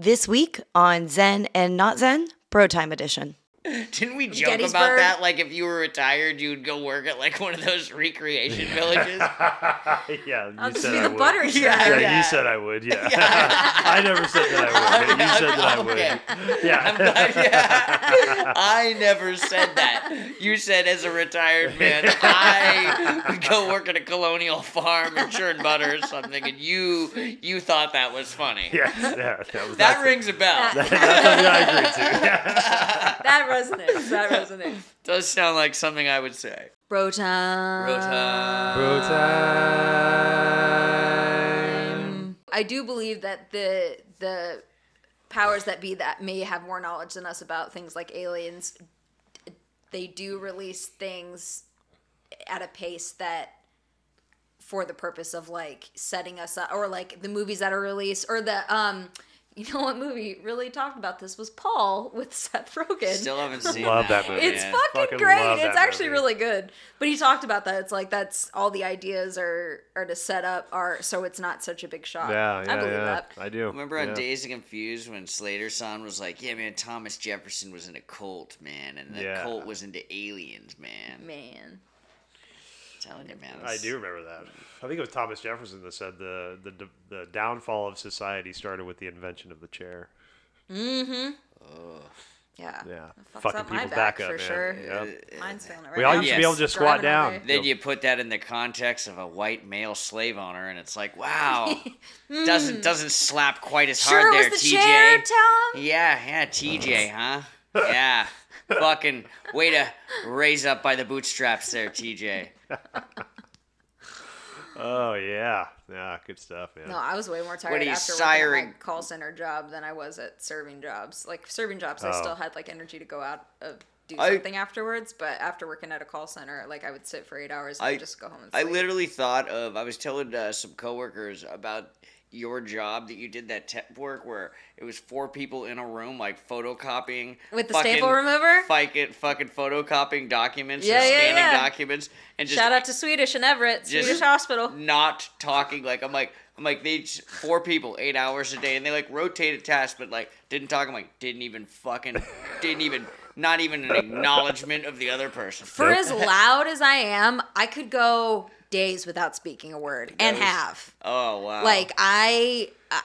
This week on Zen and Not Zen, Bro Time Edition. Didn't we joke Gettysburg. about that? Like, if you were retired, you'd go work at like one of those recreation villages. yeah, I'll you oh, just said be I the would. butter Yeah, Yeah, yeah. you said I would. Yeah, I never said that I would. but You said that I would. Okay. Yeah. I'm glad, yeah. I never said that. You said as a retired man, I would go work at a colonial farm and churn butter or something, and you you thought that was funny. yeah, yeah, that was That rings a bell. That's something I agree to. Yeah. That resonates. That resonates. Does sound like something I would say. Bro time. Bro time. Bro time. I do believe that the the powers that be that may have more knowledge than us about things like aliens, they do release things at a pace that for the purpose of like setting us up or like the movies that are released or the um you know what movie really talked about this was Paul with Seth Rogen. Still haven't seen Love that movie. It's man. fucking, Fucking great. It's actually movie. really good. But he talked about that. It's like that's all the ideas are are to set up are so it's not such a big shock. Yeah, yeah, I believe yeah. that. I do. Remember on yeah. Dazed and Confused when Slater's son was like, "Yeah, man, Thomas Jefferson was in a cult, man, and the Yeah. cult was into aliens, man." Man. telling you, man. I do remember that. I think it was Thomas Jefferson that said the, the the downfall of society started with the invention of the chair. Mm-hmm. Ugh. Yeah. Yeah, fucks fucking up my back, back, up, for man. sure. Yep. Mine's feeling it right We all now. used to be able to just squat Driving down. day. Then you put that in the context of a white male slave owner, and it's like, wow, doesn't doesn't slap quite as hard Sure there, was the TJ. chair, Tom. Yeah, yeah, TJ, huh? Yeah, fucking way to raise up by the bootstraps there, TJ. Oh yeah, yeah, good stuff, man. No, I was way more tired When he's after working at siring- my call center job than I was at serving jobs. Like serving jobs, I Oh. still had like energy to go out uh, do I- something afterwards. But after working at a call center, like I would sit for eight hours and I- just go home and I literally thought of. I was telling uh, some coworkers about your job that you did that temp work where it was four people in a room like photocopying With the fucking- staple remover? fucking fucking photocopying documents Yeah, or yeah, scanning yeah. documents and just Shout out to Swedish and Everett, Swedish Hospital. not talking like I'm like I'm like they four people eight hours a day and they like rotated tasks but like didn't talk I'm like didn't even fucking didn't even not even an acknowledgement of the other person For as loud as I am, I could go days without speaking a word and was- have. oh wow Like I, I,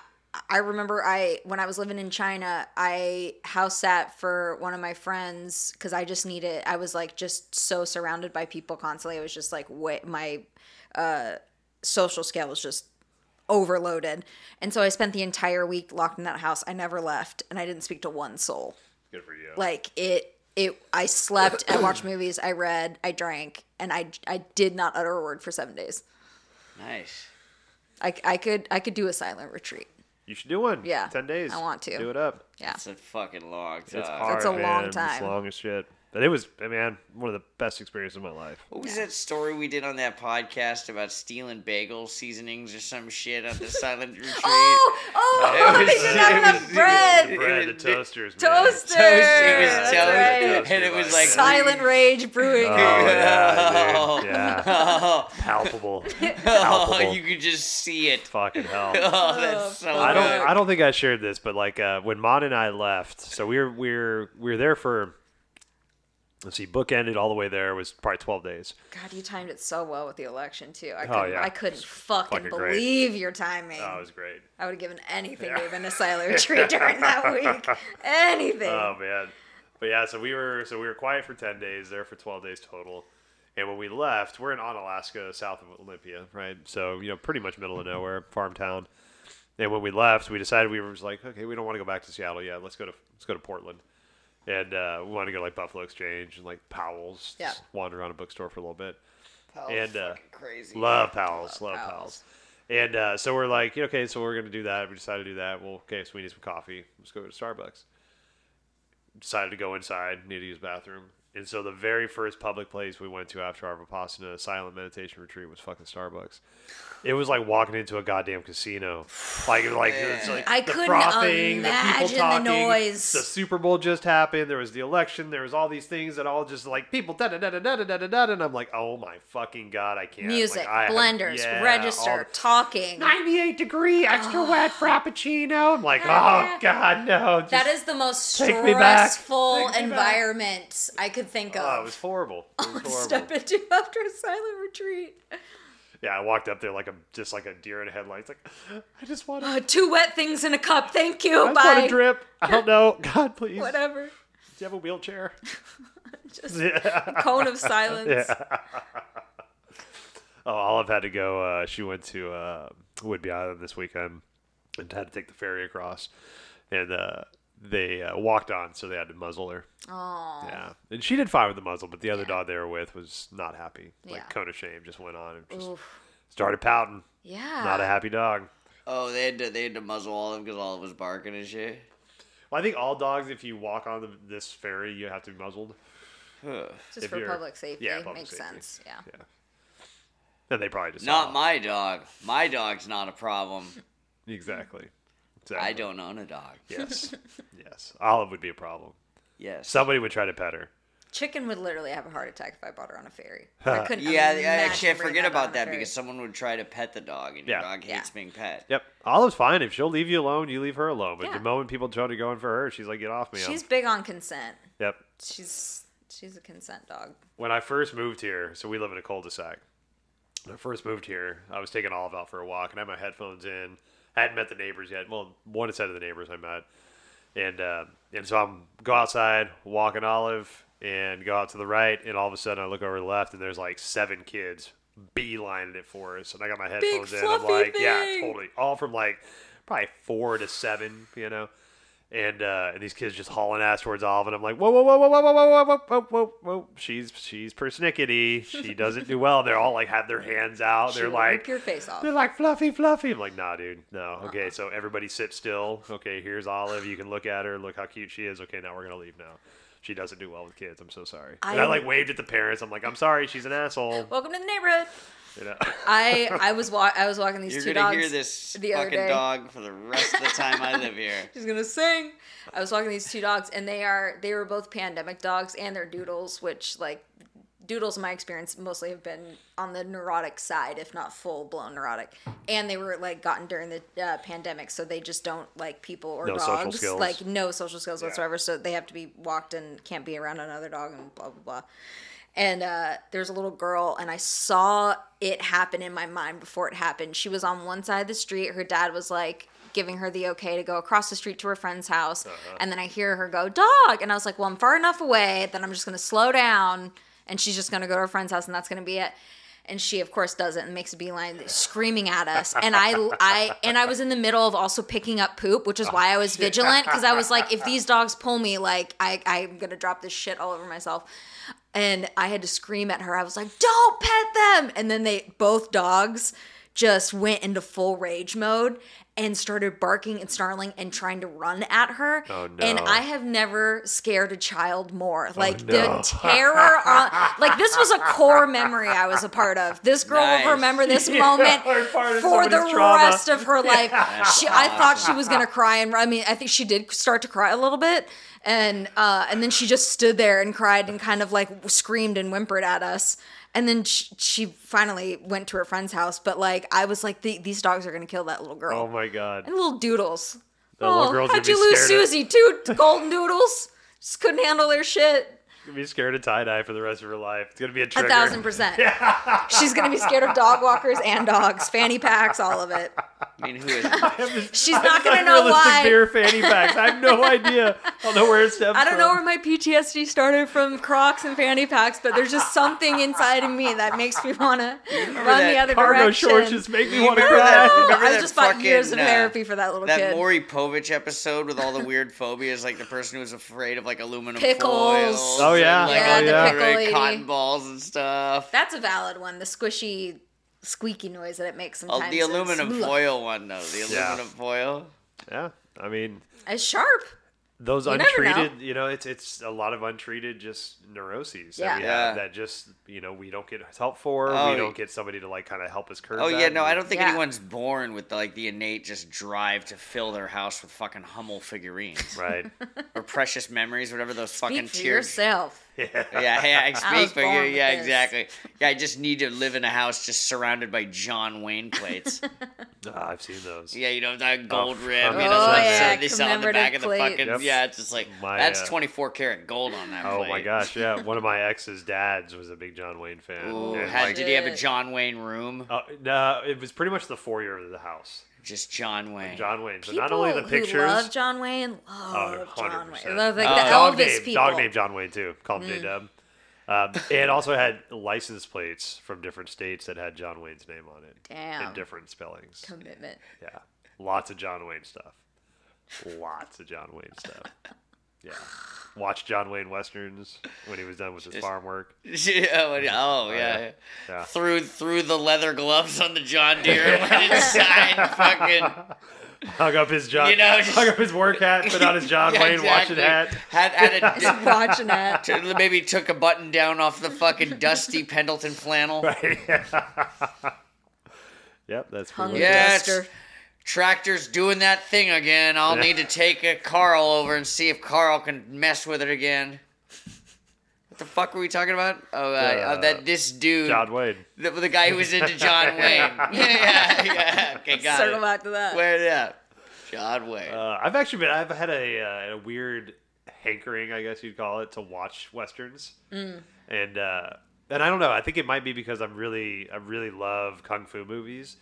I remember I when I was living in China, I house sat for one of my friends because I just needed. I was like just so surrounded by people constantly. I was just like what my uh, social scale was just overloaded, and so I spent the entire week locked in that house. I never left, and I didn't speak to one soul. Good for you. Like it. It, I slept, I watched movies, I read, I drank, and I, I did not utter a word for seven days. nice I, I could I could do a silent retreat. you should do one. Yeah, ten days. I want to. do it up. Yeah. it's a fucking long time It's hard. That's a man. long It's time. long as shit. But it was, man, one of the best experiences of my life. what was that story we did on that podcast about stealing bagel seasonings or some shit at the silent retreat Oh, oh, It was- they didn't have it enough was- bread. it Bread, the was- toasters, man. Toaster. Toast, it was That's toast, right. and it was like Silent Rage Brewing. Oh, yeah, Oh. dude. Yeah. oh, Palpable. oh, Palpable. you could just see it. Fucking hell. Oh, that's so I don't. I don't think I shared this, but like uh, when Mon and I left, so we were we were we were there for. Let's see, book ended all the way there was probably twelve days. God, you timed it so well with the election too. I Oh, couldn't, yeah. I couldn't fucking, Fucking great. believe your timing. Oh, it was great. I would have given anything Yeah. to have been a silent retreat during that week. Anything. Oh man, but yeah, so we were so we were quiet for ten days, there for twelve days total. And when we left, we're in Onalaska, south of Olympia, right? So you know, pretty much middle of nowhere, farm town. And when we left, we decided we were just like, okay, we don't want to go back to Seattle yet. Let's go to let's go to Portland. And uh, we want to go to like Buffalo Exchange and like Powell's. Yeah. Wander around a bookstore for a little bit. Powell's and uh, fucking crazy. love Powell's, love, Powell's. Powell's. And uh, so we're like, okay, so we're gonna do that. We decided to do that. Well, okay, so we need some coffee. Let's go to Starbucks. Decided to go inside. Need to use the bathroom. And so the very first public place we went to after our Vipassana silent meditation retreat was fucking Starbucks. It was like walking into a goddamn casino. Like, like, it's like I the couldn't frothing, the imagine people the talking. noise. The Super Bowl just happened. There was the election. There was all these things that all just like people da da da da da da da da. And I'm like, oh my fucking god, I can't. Music, Like, I have- blenders, yeah, all register, the- talking. 98 degree extra wet frappuccino. I'm like, oh god, no. Just, That is the most Take me back. stressful Take me back. environment I could think of. Oh, it was horrible. It was horrible. Step into after a silent retreat. Yeah, I walked up there like a just like a deer in headlights. Like, I just want. Uh, two wet things in a cup. Thank you. I just want Bye. a drip. I don't know. God, please. Whatever. Do you have a wheelchair? Just yeah. cone of silence. Yeah. Oh, Olive had to go. Uh, she went to uh, Whidbey Island this weekend and had to take the ferry across. And uh, they uh, walked on, so they had to muzzle her. Oh. Yeah, and she did fine with the muzzle, but the other dog they were with was not happy. Like Yeah. cone of shame just went on and just Oof. started pouting. Yeah. Not a happy dog. Oh, they had to they had to muzzle all of them because all of was barking and shit. Well, I think all dogs, if you walk on the, this ferry, you have to be muzzled. Huh. Just if for you're- public safety. yeah, public Makes safety. sense. Yeah. Yeah. Then they probably just Not my dog. My dog's not a problem. exactly. Exactly. I don't own a dog. Yes, yes. Olive would be a problem. Yes. Somebody would try to pet her. Chicken would literally have a heart attack if I brought her on a ferry. I couldn't yeah, yeah, imagine actually, I forget about that because someone would try to pet the dog, and Yeah. your dog hates Yeah. being pet. Yep. Olive's fine if she'll leave you alone. You leave her alone. But Yeah. the moment people try to go in for her, she's like, "Get off me!" I'm- She's big on consent. Yep. She's she's a consent dog. When I first moved here, so we live in a cul-de-sac. When I first moved here, I was taking Olive out for a walk, and I had my headphones in. I hadn't met the neighbors yet. Well, one set of the neighbors I met, and uh, and so I'm go outside, walking Olive, and go out to the right, and all of a sudden I look over to the left, and there's like seven kids beelining it for us, and I got my headphones in. I'm like, yeah, totally, all from like probably four to seven, you know. And uh, and these kids just hauling ass towards Olive, and I'm like, whoa, whoa, whoa, whoa, whoa, whoa, whoa, whoa, whoa, whoa, whoa. She's she's persnickety. She doesn't do well. They're all like have their hands out. They're She'll like rip your face off. they're like fluffy, fluffy. I'm like, nah, dude, no. Okay, so everybody sit still. Okay, here's Olive. You can look at her. Look how cute she is. Okay, now we're gonna leave now. She doesn't do well with kids. I'm so sorry. and I I- like waved at the parents. I'm like, I'm sorry. She's an asshole. Welcome to the neighborhood. You know? I I was wa- I was walking these You're two gonna dogs. hear this the other fucking day. dog for the rest of the time I live here. She's gonna sing. I was walking these two dogs, and they are they were both pandemic dogs, and they're doodles, which like doodles, in my experience, mostly have been on the neurotic side, if not full blown neurotic. And they were like gotten during the uh, pandemic, so they just don't like people or No social dogs, skills. like no social skills Yeah. whatsoever. So they have to be walked and can't be around another dog and blah blah blah. And uh, there's a little girl, and I saw it happen in my mind before it happened. She was on one side of the street. Her dad was like giving her the okay to go across the street to her friend's house. And then I hear her go, dog. And I was like, well, I'm far enough away that I'm just going to slow down. And she's just going to go to her friend's house, and that's going to be it. And she, of course, does it and makes a beeline, screaming at us. And I, I, and I was in the middle of also picking up poop, which is why I was vigilant because I was like, if these dogs pull me, like I, I'm gonna drop this shit all over myself. And I had to scream at her. I was like, "Don't pet them!" And then they both dogs just went into full rage mode and started barking and snarling and trying to run at her. Oh, no. And. I have never scared a child more. Like Oh, no. the terror on like this was a core memory I was a part of. This girl Nice. will remember this moment we're part of for the trauma. rest of her life. She, I thought she was gonna cry, and I mean, I think she did start to cry a little bit, and uh, and then she just stood there and cried and kind of like screamed and whimpered at us. And then she, she finally went to her friend's house, but like I was like, the, these dogs are gonna kill that little girl oh my god. and little doodles. Little oh, girl's how'd you lose Susie? Two golden doodles just couldn't handle their shit. Gonna be scared of tie dye for the rest of her life. It's gonna be a trigger. A thousand percent. She's gonna be scared of dog walkers and dogs, fanny packs, all of it. I mean, who is? She's not gonna know Unrealistic why. beer fanny packs. I have no idea. I don't know where it stems I don't know where my PTSD started from Crocs and fanny packs, but there's just something inside of me that makes me want to run the other Cargo direction. Cargo shorts just make me want to remember that- cry. remember I that just bought years of uh, therapy for that little That kid. Maury Povich episode with all the weird phobias, like the person who was afraid of like aluminum Pickles. foils. Oh, Oh, yeah. and, like, oh, Yeah, all the the pickle lady. cotton balls and stuff. That's a valid one. The squishy, squeaky noise that it makes Oh, sometimes. the aluminum foil one though. The Yeah. aluminum foil. Yeah, I mean, It's sharp. Those You never know. untreated, you know, it's it's a lot of untreated just neuroses Yeah. that we have that just you know we don't get help for. Oh, we don't get somebody to like kind of help us curb. Oh that, yeah, no, I don't think Yeah. anyone's born with like the innate just drive to fill their house with fucking Hummel figurines Right. or precious memories, whatever those fucking for tears. yourself. Yeah, hey, I speak was for you. Yeah, this. exactly. Yeah, I just need to live in a house just surrounded by John Wayne plates. Ah, I've seen those. yeah, you know that gold rim. You Oh, know, so yeah, they sell on the back of the commemorative fucking. plates. Yeah, it's just like My, that's uh, 24 karat gold on that Oh plate. my gosh, yeah. One of my ex's dads was a big John Wayne fan. Ooh, and, had, like, did he have a John Wayne room? uh, no, it was pretty much the foyer of the house. Just John Wayne. John Wayne. So People not only the who pictures. love John Wayne Oh, love John 100%. Wayne. Love like Oh. the dog Elvis name, people. Mm. dog named John Wayne too. Call him J Dub. Um, and also had license plates from different states that had John Wayne's name on it in Damn. different spellings. Commitment. Yeah, lots of John Wayne stuff. Lots of John Wayne stuff. Yeah, watched John Wayne westerns when he was done with his farm work. Oh, oh, yeah. yeah. Yeah. Threw threw the leather gloves on the John Deere and went inside. fucking. Hung up his John, You know, just- hung up his work hat, put on his John Yeah, Wayne exactly. watching hat. Had had a. Just watching that. T- Maybe took a button down off the fucking dusty Pendleton flannel. Right. yep, that's Hung pretty a much it. Yeah, duster. It's- Tractor's doing that thing again. I'll need to take a Carl over and see if Carl can mess with it again. What the fuck were we talking about? Oh, uh, uh, that this dude, John Wayne. the, the guy who was into John Wayne. Yeah, yeah, yeah. Okay, got Circle it. back to that. Where yeah, John Wayne. Uh, I've actually been. I've had a, uh, a weird hankering, I guess you'd call it, to watch westerns, Mm. and uh, and I don't know. I think it might be because I'm really, I really love kung fu movies,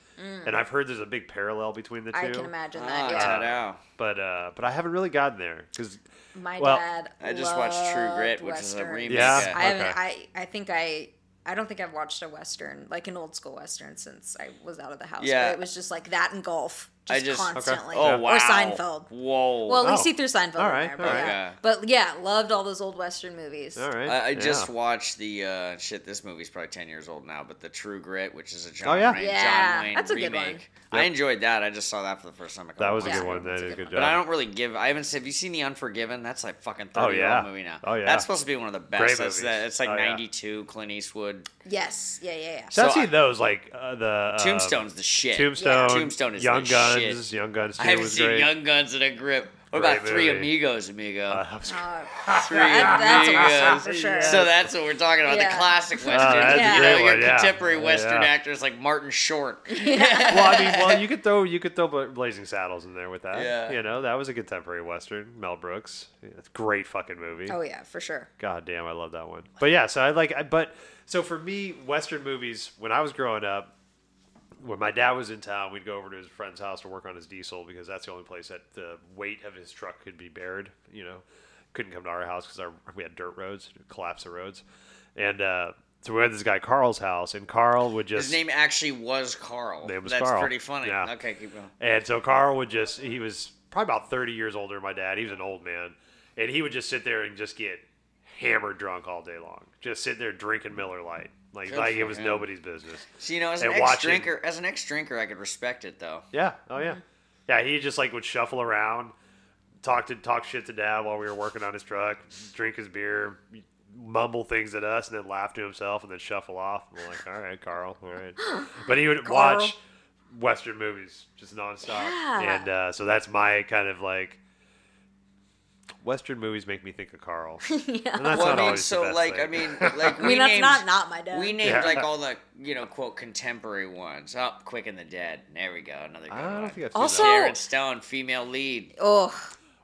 and I've heard there's a big parallel between the two. Mm. I can imagine ah, that. Yeah. ta-da. But uh, but I haven't really gotten there because My Well, dad. I just watched True Grit, loved which is a Western. remake. Yeah. I haven't. Okay. I I think I. I don't think I've watched a western, like an old school western, since I was out of the house. Yeah. but it was just like that and golf, I just, just- Okay. constantly. Oh wow. Or Seinfeld. Whoa. Well, at least Oh. see through Seinfeld. All in right, there, but, all right. yeah. But yeah, loved all those old western movies. all right. I, I yeah. just watched the uh, shit. This movie's probably ten years old now, but the True Grit, which is a John Oh, yeah. Wayne, Yeah, John Wayne that's a good remake. one. I enjoyed that. I just saw that for the first time. A couple that was a good one. That That's a is a good good But I don't really give. I haven't. Have you seen The Unforgiven? That's like fucking Oh, thirty year yeah. old movie now. Oh, yeah. That's supposed to be one of the best. Great That's, movies. that, it's like Oh, yeah. ninety two. Clint Eastwood. Yes. Yeah. Yeah. Yeah. So, I've seen those like uh, the um, Tombstone's the shit. Tombstone, Tombstone is Young the Guns, shit. Young Guns. I haven't was seen great. Young Guns in a grip. What Great about Three movie. Amigos, amigo? Uh, that was- Uh, Three that- that's a western Amigos. for sure. So that's what we're talking about. Yeah. The classic western. that's a you know, your one, yeah. contemporary Yeah. western actors like Martin Short. well, I mean, well, you could throw you could throw Blazing Saddles in there with that. Yeah. You know, that was a contemporary western. Mel Brooks. Yeah, it's a great fucking movie. oh yeah, for sure. God damn, I love that one. But yeah, so I like, I, but so for me, Western movies, when I was growing up, when my dad was in town, we'd go over to his friend's house to work on his diesel because that's the only place that the weight of his truck could be bared. You know, couldn't come to our house because our we had dirt roads, collapse the roads, and uh, so we had this guy Carl's house, and Carl would just His name actually was Carl. Name was That's Carl. pretty funny. Yeah. Okay, keep going. And so Carl would just, he was probably about 30 years older than my dad. He was an old man. And he would just sit there and just get hammered drunk all day long. Just sit there drinking Miller Lite. Like, Good like it was him. nobody's business. So you know, as an ex-drinker, as an ex-drinker, I could respect it though. Yeah. Oh, yeah. Yeah. He just like would shuffle around, talk to talk shit to dad while we were working on his truck, drink his beer, mumble things at us, and then laugh to himself, and then shuffle off. And we're like, all right, Carl, all right. But he would Carl. watch Western movies just nonstop, Yeah. and uh, so that's my kind of like. Western movies make me think of Carl. yeah. And that's well, not I mean, always the so best like, thing. I mean, like, I we mean, that's named, not not my dad. We named Yeah. like all the you know quote contemporary ones. Oh, Quick and the Dead. There we go, another good I don't one. think I've seen Also- that. Sharon Stone, female lead. oh,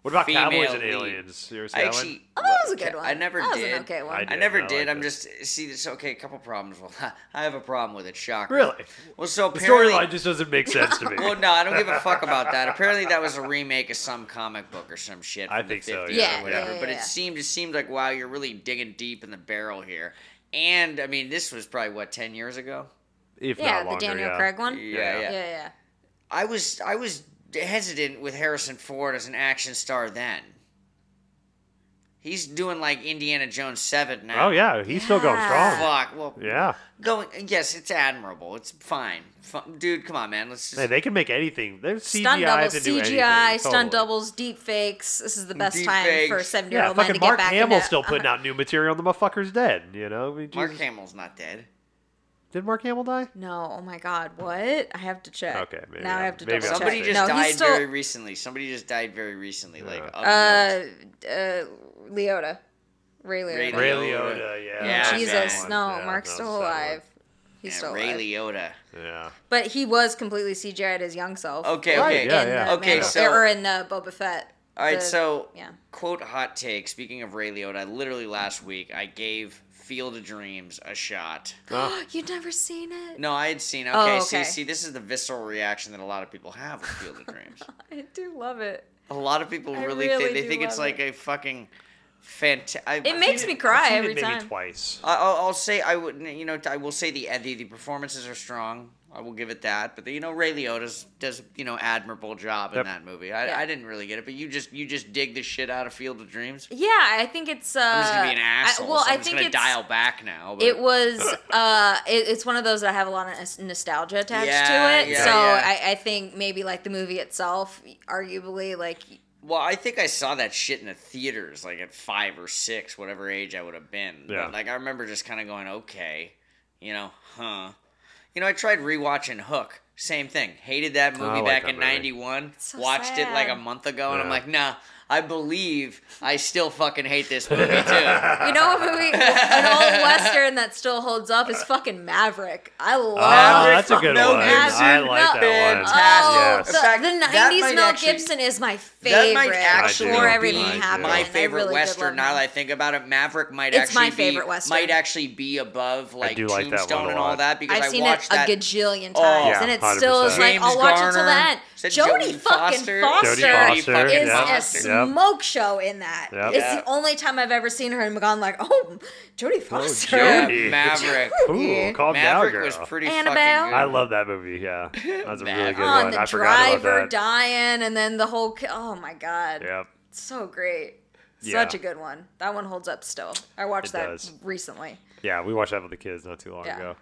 What about female Cowboys and lead. Aliens? You ever see I actually, oh, that was a good one. I never that was did. An okay one. I I did. never I did. liked I'm it. just see this. Okay, a couple problems. Well, I have a problem with it. Shocker. Really? Well, so The apparently, storyline just doesn't make sense to me. Well, no, I don't give a fuck about that. Apparently, that was a remake of some comic book or some shit. I think the so, yeah. or whatever. Yeah, yeah, but yeah. it seemed it seemed like wow, you're really digging deep in the barrel here. And I mean, this was probably what ten years ago. if yeah, not the Daniel yeah. Craig one. Yeah, Yeah. yeah. yeah, yeah. I was I was hesitant with Harrison Ford as an action star then. He's doing like Indiana Jones seven now. Oh yeah, he's still going strong. Fuck. Well, Yeah. going. Yes, it's admirable. It's fine. Fu- Dude, come on, man. Let's just. Hey, they can make anything. There's CGI Stunt doubles, to do CGI, anything. stunt Totally. doubles, deep fakes. This is the best Deep time for a fakes. seven year Yeah, old man to fucking get Mark back Hamill's into. still putting out new material. The motherfucker's dead. You know. I mean, Mark Hamill's not dead. Did Mark Hamill die? No, oh my god, what? I have to check. Okay, maybe now I I'm- have to maybe double I'm Somebody check. just no, died still, very recently. Somebody just died very recently. Like Yeah. of uh, uh, Leota, Ray Liotta. Ray Ray Liotta. Liotta. Yeah. Yeah, Jesus, that no. Yeah, Mark's still was one. alive. He's Yeah, still Ray alive. Liotta. Yeah. But he was completely CGI'd as young self. Okay, Right, okay. yeah, in, yeah. uh, Okay, Mandal- so- or in uh, Boba Fett. All right, The- so yeah. quote hot take. Speaking of Ray Liotta, literally last week I gave Field of Dreams a shot. Oh, You'd never seen it? No, I had seen. Okay, Oh, see, okay. see, this is the visceral reaction that a lot of people have with Field of Dreams. I do love it. A lot of people really, really think they think it's love like a fucking fantastic. It makes me cry I've seen every it maybe time. twice. I'll, I'll say I would, you know, I will say the the, the performances are strong. I will give it that. But you know, Ray Liotta does you know admirable job in Yep. that movie. I, Yeah. I didn't really get it, but you just you just dig the shit out of Field of Dreams. Yeah, I think it's. Uh, I'm just gonna be an I- asshole. well, so I'm I just think gonna it's. dial back now. But It was. Uh, it, it's one of those that I have a lot of nostalgia attached Yeah, to it. yeah, so yeah. I, I think maybe like the movie itself, arguably like Well, I think I saw that shit in the theaters, like at five or six, whatever age I would have been. Yeah. But like I remember just kind of going, okay, you know, huh. You know, I tried rewatching Hook. Same thing. Hated that movie like back that in '91. so Watched it like a month ago, and I'm like, nah. I believe I still fucking hate this movie too. you know what movie an old western that still holds up is fucking Maverick. I love. Oh, Maverick that's a good Mel one. Gibson. I like that one. Oh, Yes. the, In fact, the 90s Mel actually- Gibson is my That favorite. might actually before everything my happened. my favorite really western. Now that. I think about it, Maverick might It's actually my favorite be western. might actually be above like do like Tombstone and all that because I've I seen it watched a that. gajillion times, Oh, and it 100%. still is like James I'll watch it till Garner. the end. Jodie Jodie fucking Foster? Foster, Jodie Foster, is yeah. a Yep. smoke show in that. Yep. It's Yeah. the only time I've ever seen her and gone like, oh, Jodie oh, Foster. Yeah, Jodie. Maverick. Ooh, calm Maverick down, girl. was pretty Annabelle? fucking good. I love that movie. Yeah, that's a really good Maverick. Oh, one. the I forgot about driver that. dying, and then the whole. Oh my god, Yep. so great. Yeah. Such a good one. That one holds up still. I watched It that does. recently. Yeah, we watched that with the kids not too long Yeah. ago.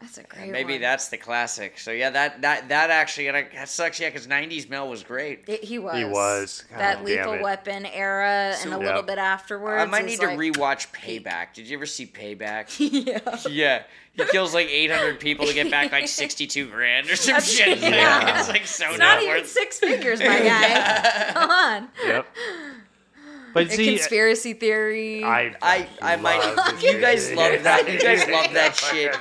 That's a great Maybe one. that's the classic. So yeah, that that that actually and I, that sucks. Yeah, because '90s Mel was great. It- he was. He was. God that Lethal it. Weapon era, So- and a Yeah. little bit afterwards. I might is need to rewatch Payback. Did you ever see Payback? yeah. yeah, he kills like 800 people to get back like 62 grand or some That's- shit. yeah. It's like so It's not not even worth. six figures, my guy. Come on. Yep. But A see, conspiracy theory. I I I might. love You this guys love that. You guys love that shit.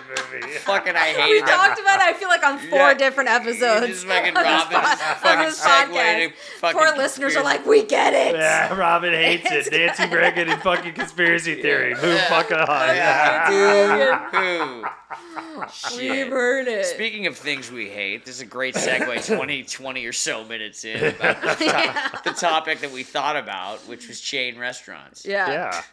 Fucking I we hated that. talked about it, I feel like on four Yeah. different episodes. just fucking of this Robin pod- fucking this podcast. to fucking Poor listeners are like, we get it. Yeah, Robin hates it. Nancy Reagan and fucking conspiracy theory. Move fucking on. Yeah, dude. Who? We've Shit. heard it. Speaking of things we hate, this is a great segue 20, 20 or so minutes in about Yeah. the topic that we thought about, which was chain restaurants. yeah. Yeah.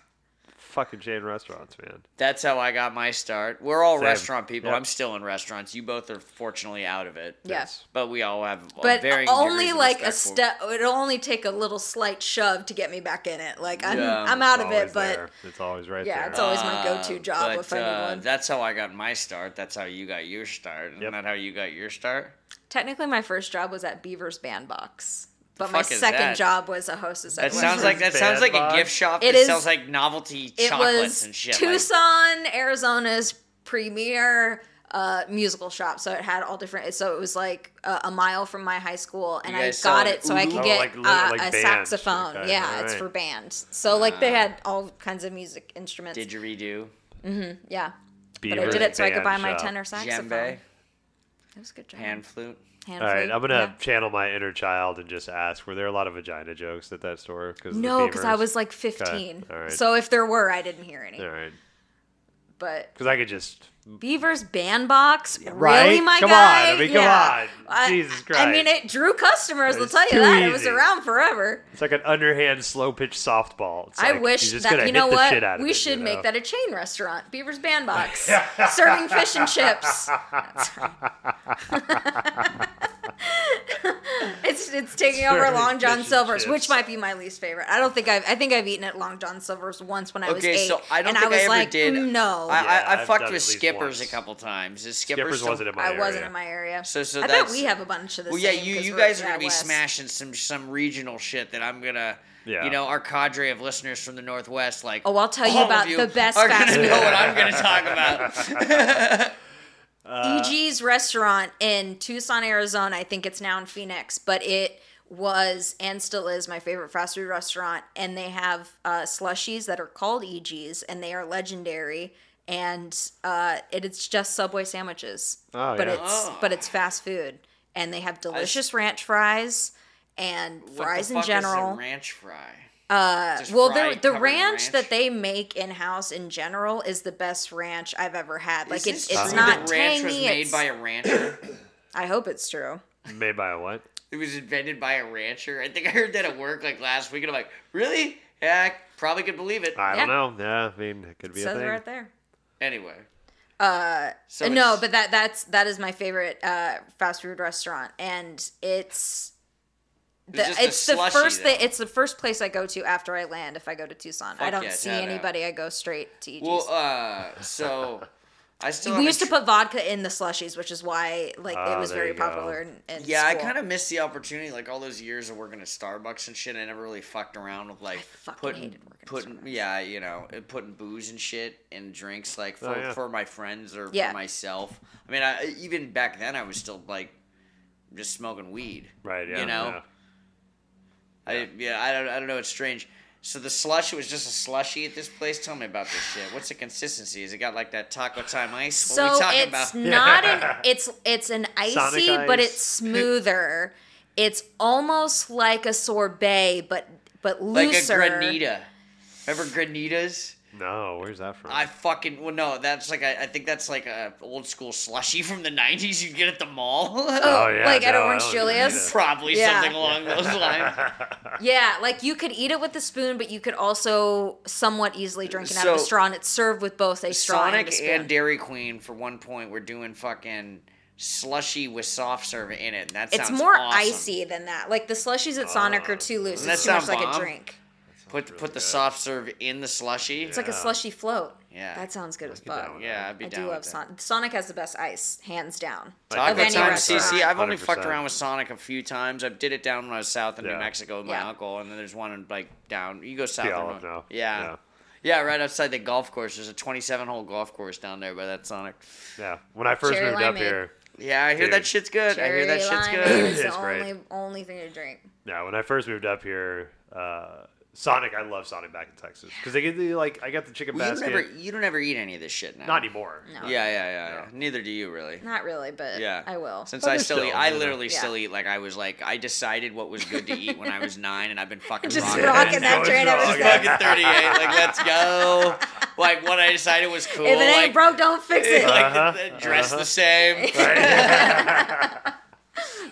Fucking chain restaurants, man. That's how I got my start. We're all Same. restaurant people. Yep. I'm still in restaurants. You both are fortunately out of it. Yes. But we all have But varying only degrees of like a respect for- step. It'll only take a little slight shove to get me back in it. Like I'm, Yeah. I'm out It's of it, but there. it's always right there. yeah, there. it's always my go-to Uh, job but, if I need uh, one. That's how I got my start. That's how you got your start. Isn't Yep. that how you got your start? Technically, my first job was at Beaver's Bandbox, but The my second that? job was a hostess. at That sounds Western. like that sounds like a gift shop It that is- sells like novelty it chocolates was and shit. like- Tucson, Arizona's premier uh, musical shop. So it had all different. So it was like uh, a mile from my high school, and I got it so I could get Oh, like uh, like a bands. saxophone. Okay, Yeah, it's for bands. So like they Ah. had all kinds of music instruments. didgeridoo, Mm-hmm. Yeah, but I did it so I could buy band my tenor saxophone. djembe, It was a good job. pan flute. All right, I'm gonna yeah. channel my inner child and just ask: Were there a lot of vagina jokes at that store? Cause No, because I was like 15. all right. So if there were, I didn't hear any. All right, But because I could just Beaver's Bandbox, really, right? my Come guy? on, I mean, come Yeah. on. I- Jesus Christ. I mean, it drew customers. I'll tell you that. It was around forever. It's like an underhand, slow pitch softball. It's I like, wish that you know what we it, should you make know? that a chain restaurant. Beaver's Bandbox, serving fish and chips. That's right. It's it's taking over Long John fish and Silver's, which might be my least favorite. I don't think I've I think I've eaten at Long John Silver's once when I was Okay, eight, so I don't and think I was I ever like, did. no, I, I, Yeah, I, I I've fucked with Skippers once. a couple times. Is Skippers, Skippers still- wasn't in my area. I wasn't in my area. So- so I bet we have a bunch of the Well, yeah, same. you 'cause you guys are gonna be smashing some some regional shit that I'm gonna. Yeah. You know, our cadre of listeners from the Northwest, like. Oh, I'll tell you about you the best are fast gonna food. know what I'm gonna talk about. Eegee's restaurant in Tucson, Arizona. I think it's now in Phoenix, but it was and still is my favorite fast food restaurant. And they have uh, slushies that are called Eegee's, and they are legendary. And uh, it, it's just Subway sandwiches, Oh, but yeah. it's Oh. but it's fast food, and they have delicious ranch fries and What the fries in fuck is a general. ranch fry. Uh, Just well, the fried, the covered ranch, ranch? that they make in house in general is the best ranch I've ever had. Like Is it's this it's true not that ranch tangy. was made it's, by a rancher. I hope it's true. Made by a what? it was invented by a rancher. I think I heard that at work like last week, and I'm like, really? Yeah, I probably could believe it. I Yeah. don't know. Yeah, I mean, it could be a says thing. right there. Anyway. Uh, So no, it's- but that that's that is my favorite uh, fast food restaurant, and it's the, It's just it's the slushy, first thing. It's the first place I go to after I land if I go to Tucson. I don't yeah, see shout out. anybody. I go straight to Eegee's. Well, uh, so I still we haven't used to put vodka in the slushies, which is why like it Oh, was very popular. In, in Yeah, I kind of missed the opportunity. Like all those years of working at Starbucks and shit, I never really fucked around with like fucking putting, hated working putting, Starbucks. yeah, you know, putting booze and shit in drinks, like for, Oh, yeah. for my friends or Yeah. for myself. I mean, I, even back then, I was still like just smoking weed. Right. Yeah. You know? Yeah. I yeah, I don't, I don't know. It's strange. So the slush it was just a slushy at this place. Tell me about this shit. What's the consistency? Has it got like that taco time ice? What are So we talking it's about? not an it's it's an icy, Sonic but it's smoother. it's almost like a sorbet, but but looser. like a granita. Remember granitas? No, where's that from? I fucking well no, that's like I, I think that's like a old school slushy from the '90s you get at the mall. Oh, oh yeah, like at no, I Orange Julius. Probably Yeah. something along those lines. Yeah, like you could eat it with a spoon, but you could also somewhat easily drink it out of a straw, and it's served with both a straw and a Sonic spoon. and Dairy Queen for one point were doing fucking slushy with soft serve in it. And that it's more awesome. icy than that. Like the slushies at Sonic are too loose. It's too much sound like a drink. Put really put the good. soft serve in the slushy. It's like a Yeah. slushy float. Yeah. that sounds good as get down fuck. with yeah, I'd be down. I down do with love that. Sonic. Sonic has the best ice, hands down. Like, of any time, restaurant. CC. I've only fucked 100%. around with Sonic a few times. I did it down when I was south in New Yeah. Mexico with my Yeah. uncle, and then there's one in like down. You go south. or Puyallup now. Yeah. Yeah. yeah, right outside the golf course. There's a 27 hole golf course down there by that Sonic. Yeah. When I first Cherry moved up limeade. here, Yeah, I hear Dude. that shit's good. I hear that Cherry shit's good. is the It's great. only only thing to drink. yeah, when I first moved up here, uh, Sonic, I love Sonic back in Texas because they get the like, I got the chicken Well, you basket. don't ever, you don't ever eat any of this shit now. Not anymore. No. Yeah, yeah, yeah, yeah. No. Neither do you really. Not really, but Yeah, I will. Since But I there's still, eat, I you know. literally Yeah. still eat like I was like I decided what was good to eat when I was nine, and I've been fucking Just rocking, rocking it. that train it's ever since. fucking 38. Like let's go. Like what I decided was cool. If it ain't like, broke, don't fix it. like Uh-huh, the- the dress uh-huh. the same.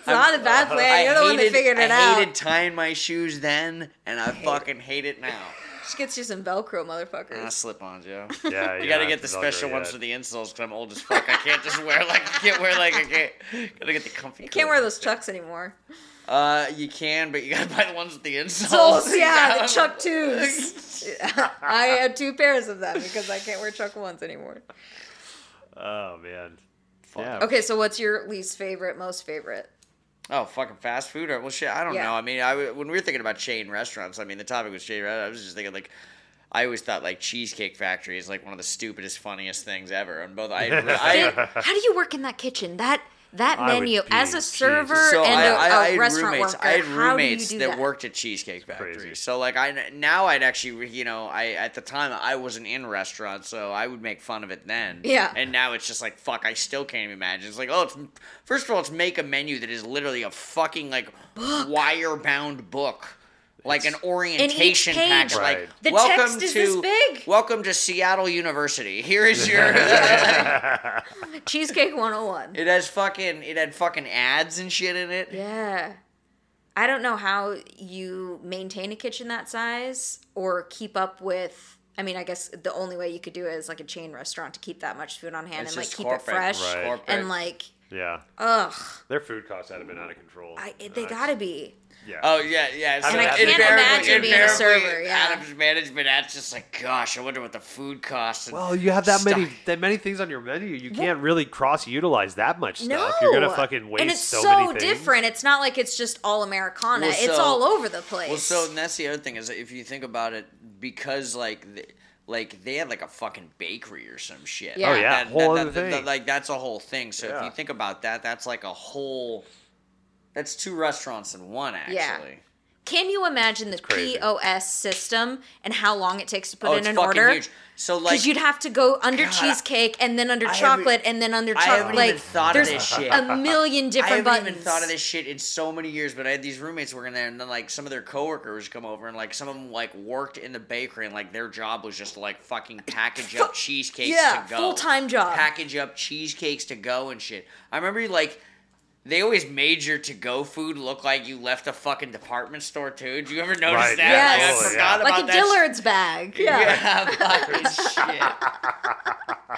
It's not a bad plan. You're the one that figured it out. I out. hated tying my shoes then, and I fucking hate it now. Just gets you some Velcro, motherfuckers. Ah, slip on, yo. Yeah, You you gotta get the Velcro special ones yet. for the insoles because I'm old as fuck. I can't just wear like I can't wear like I can't. Gotta get the comfy. you can't wear those chucks anymore. Uh, you can, but you gotta buy the ones with the insoles. Souls, yeah, the Chuck twos. I had two pairs of them because I can't wear Chuck ones anymore. Oh man. Yeah. Okay, so what's your least favorite, most favorite? Oh, fucking fast food or well, shit. I don't Yeah. know. I mean, I when we were thinking about chain restaurants, I mean, the topic was chain. restaurants. I was just thinking like. I always thought like Cheesecake Factory is like one of the stupidest, funniest things ever. And both I, I, How do you work in that kitchen? That that I menu be- as a server so and I, a I, a I had restaurant roommates. worker. I had how roommates do you do that, that, worked at Cheesecake Factory. Crazy. So like I now I'd actually you know I at the time I wasn't in restaurants, so I would make fun of it then. Yeah. And now it's just like fuck. I still can't even imagine. It's like oh, it's first of all, it's make a menu that is literally a fucking like wire bound book. Like an orientation page- pack, Right. like The welcome text is to this big. welcome to Seattle University. Here is your. Cheesecake 101. it has fucking it had fucking ads and shit in it. Yeah. I don't know how you maintain a kitchen that size or keep up with. I mean, I guess the only way you could do it is like a chain restaurant to keep that much food on hand It's and like keep corporate, it fresh Right. and like Yeah, Ugh, their food costs had to been out of control. I, Uh, they gotta be. Yeah. Oh yeah, yeah. So And I can't imagine being a server, yeah. Adam's management ad's just like, gosh, I wonder what the food costs. and Well, you have that many that many things on your menu. You can't really cross utilize that much No, stuff. You're gonna fucking waste so much. and it's so, so, many different. It's not like it's just all Americana. Well, it's all over the place. Well, so and that's the other thing is that if you think about it, because like. The, like they had like a fucking bakery or some shit. Yeah. Oh, yeah, That- whole that- other that- that- thing. like that's a whole thing. So if you think about that, that's like a whole. That's two restaurants in one, actually. Yeah. Can you imagine the crazy. POS system and how long it takes to put Oh, in an fucking order? huge. So Because like you'd have to go under God, cheesecake and then under I chocolate and then under I chocolate. haven't Like even thought of there's this shit. a million different. I haven't buttons. even thought of this shit in so many years, but I had these roommates working there, and then like some of their coworkers come over, and like some of them like worked in the bakery, and like their job was just to like fucking package up cheesecakes Yeah, to go, full-time job. package up cheesecakes to go and shit. I remember like. They always made your to-go food look like you left a fucking department store too. Do you ever notice Right, that? Yes. Like, I forgot yeah. about like a that sh- Dillard's bag. Yeah. Yeah, fucking oh, shit.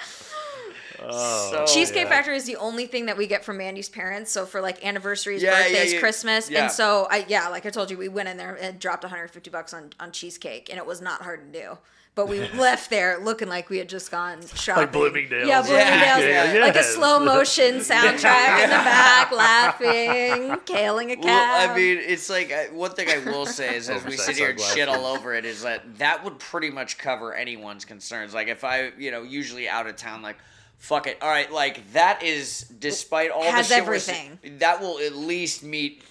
Oh, So- Cheesecake yeah. Factory is the only thing that we get from Mandy's parents. So for like anniversaries, Yeah, yeah, birthdays, yeah. Christmas, Yeah. and so I yeah, like I told you, we went in there and dropped 150 bucks on on cheesecake, and it was not hard to do. But we left there looking like we had just gone shopping. Like Bloomingdale's. Yeah, Bloomingdale's. Yeah, yeah, Like a slow motion soundtrack in the back, laughing, kailing a cab. Well, I mean, it's like one thing I will say is, as we sit here and shit all over it, is that that would pretty much cover anyone's concerns. Like if I, you know, usually out of town, like. Fuck it. All right, like that is despite all Has the shit we're s- everything. that will at least meet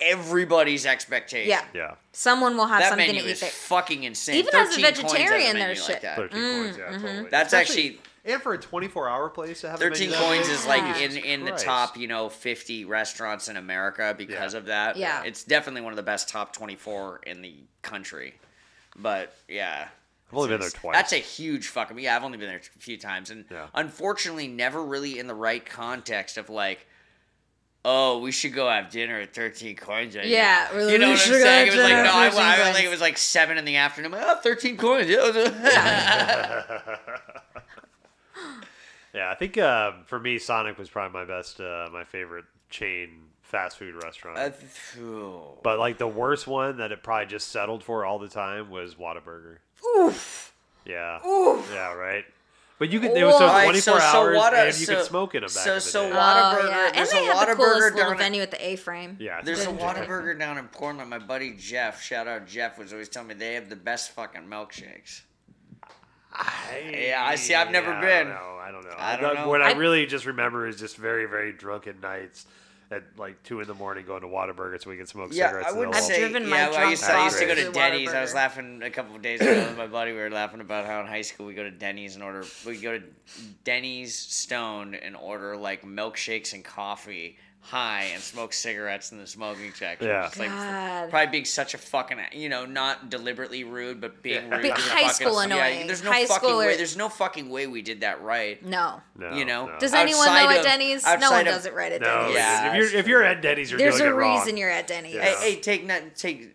everybody's expectation. yeah. Yeah. someone will have That something menu to eat is there. fucking insane. Even as a vegetarian, menu there's like shit. that. 13 coins, yeah, totally. Mm, That's Especially- and for a 24 hour place to have a menu Thirteen coins is like Jesus in in the top, you know, fifty restaurants in America because Yeah. of that. Yeah. it's definitely one of the best top twenty four in the country. But yeah, I've only been there twice. That's a huge fucking. Yeah, I've only been there a few times, and Yeah. unfortunately, never really in the right context of like. Oh, we should go have dinner at Thirteen Coins. Right Yeah, now. really, you know we what should I'm go saying? have It was like no, at I, 13 I Coins. think it was like seven in the afternoon. I'm like, oh, 13 coins. Yeah. yeah, I think uh, for me, Sonic was probably my best, uh, my favorite chain fast food restaurant. Uh, phew. but like the worst one that it probably just settled for all the time was Whataburger. Oof. Yeah. Oof. Yeah, right. But you could. It was so Whoa. Alright, 24 so- so hours, Whata- and you so- could smoke in them back so- in the so day. Whata- Oh, Whataburger- yeah. And there's they a had the Whataburger coolest little down at- venue at the A-frame. yeah, There's a Didn't- Whataburger down in Portland. My buddy Jeff, shout out Jeff, was always telling me they have the best fucking milkshakes. Yeah, I see, I've never I been. don't know. I don't know. I don't know. What I, I- really just remember is just very, very drunken nights at like two in the morning going to Whataburger so we can smoke Yeah, cigarettes. I wouldn't say, I've say. driven my yeah, well, I used, to, I used to go to to Denny's. I was laughing a couple of days ago with my buddy. We were laughing about how in high school we go to Denny's and order. We go to Denny's Stone and order like milkshakes and coffee high and smoke cigarettes in the smoking section. Yeah. It's like God. probably being such a fucking you know not deliberately rude but being rude. Be- to the high fucking- school yeah, there's no High fucking schooler- way. There's no fucking way we did that right. No. No, you know? no. Does anyone know Outside at of- Denny's? No one of- does it right at No, Denny's. Yeah. if you're if you're at Denny's, you're There's doing a it wrong. reason you're at Denny's. Yeah. Hey, hey, take that. Take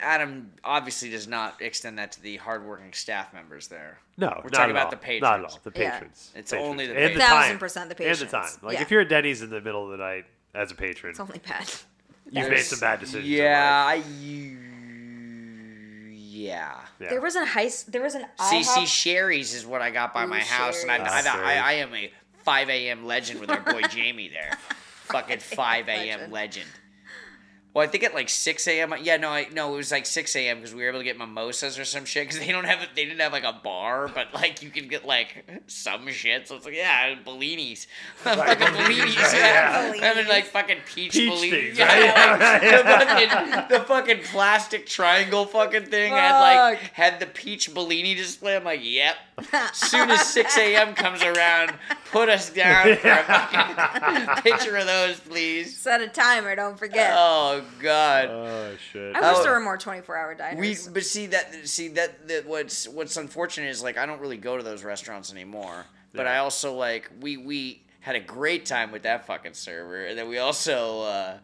Adam. Obviously, does not extend that to the hardworking staff members there. No, We're not talking at about all. the patrons. Not at all. The Yeah. patrons. It's Patrons. only the patrons. and the patrons. Thousand time. percent the patrons. And the time. Like Yeah. if you're at Denny's in the middle of the night as a patron, It's only bad. you've made some bad decisions. in Yeah, life. I. Yeah. Yeah. There was a high. s- There was an CC IHOP. Shari's is what I got by Ooh, my house, and I, I, Shari's. I, I am a 5 a.m. legend with our boy Jamie there. Fucking 5 a.m. Legend. Legend. Well, I think at like 6 a.m. Yeah, no, I, no, it was like 6 a.m. because we were able to get mimosas or some shit because they don't have they didn't have like a bar, but like you can get like some shit. So it's like yeah, Bellinis, fucking Bellinis, yeah. Yeah. having like fucking peach, Peach Bellini. things, Yeah, right? like, the fucking the fucking plastic triangle fucking thing had like had the peach Bellini display. I'm like, yep. As soon as 6 a.m. comes around, put us down for a fucking picture of those, please. Set a timer. Don't forget. Oh God. Oh shit. I wish Oh. there were more 24-hour diners. We but see that see that that what's what's unfortunate is like I don't really go to those restaurants anymore. But I also like we we had a great time with that fucking server, and then we also uh,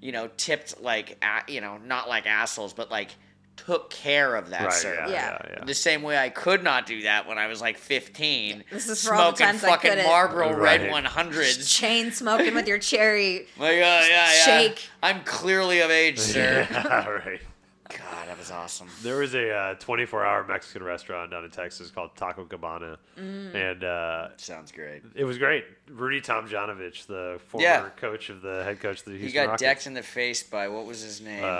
you know tipped like you know not like assholes, but like took care of that Right. service. Yeah. Yeah. Yeah. yeah. The same way I could not do that when I was like 15. This is for all the smoking times I fucking couldn't. Marlboro Right. Red 100s. Chain smoking with your cherry. Like, uh, yeah, yeah. Shake. I'm clearly of age, sir. Yeah, right. God, that was awesome. There was a uh, 24-hour Mexican restaurant down in Texas called Taco Cabana, Mm. and uh, Sounds great. it was great. Rudy Tomjanovich, the former Yeah. coach of the head coach of the Houston He got Rockets. decked in the face by what was his name? Um,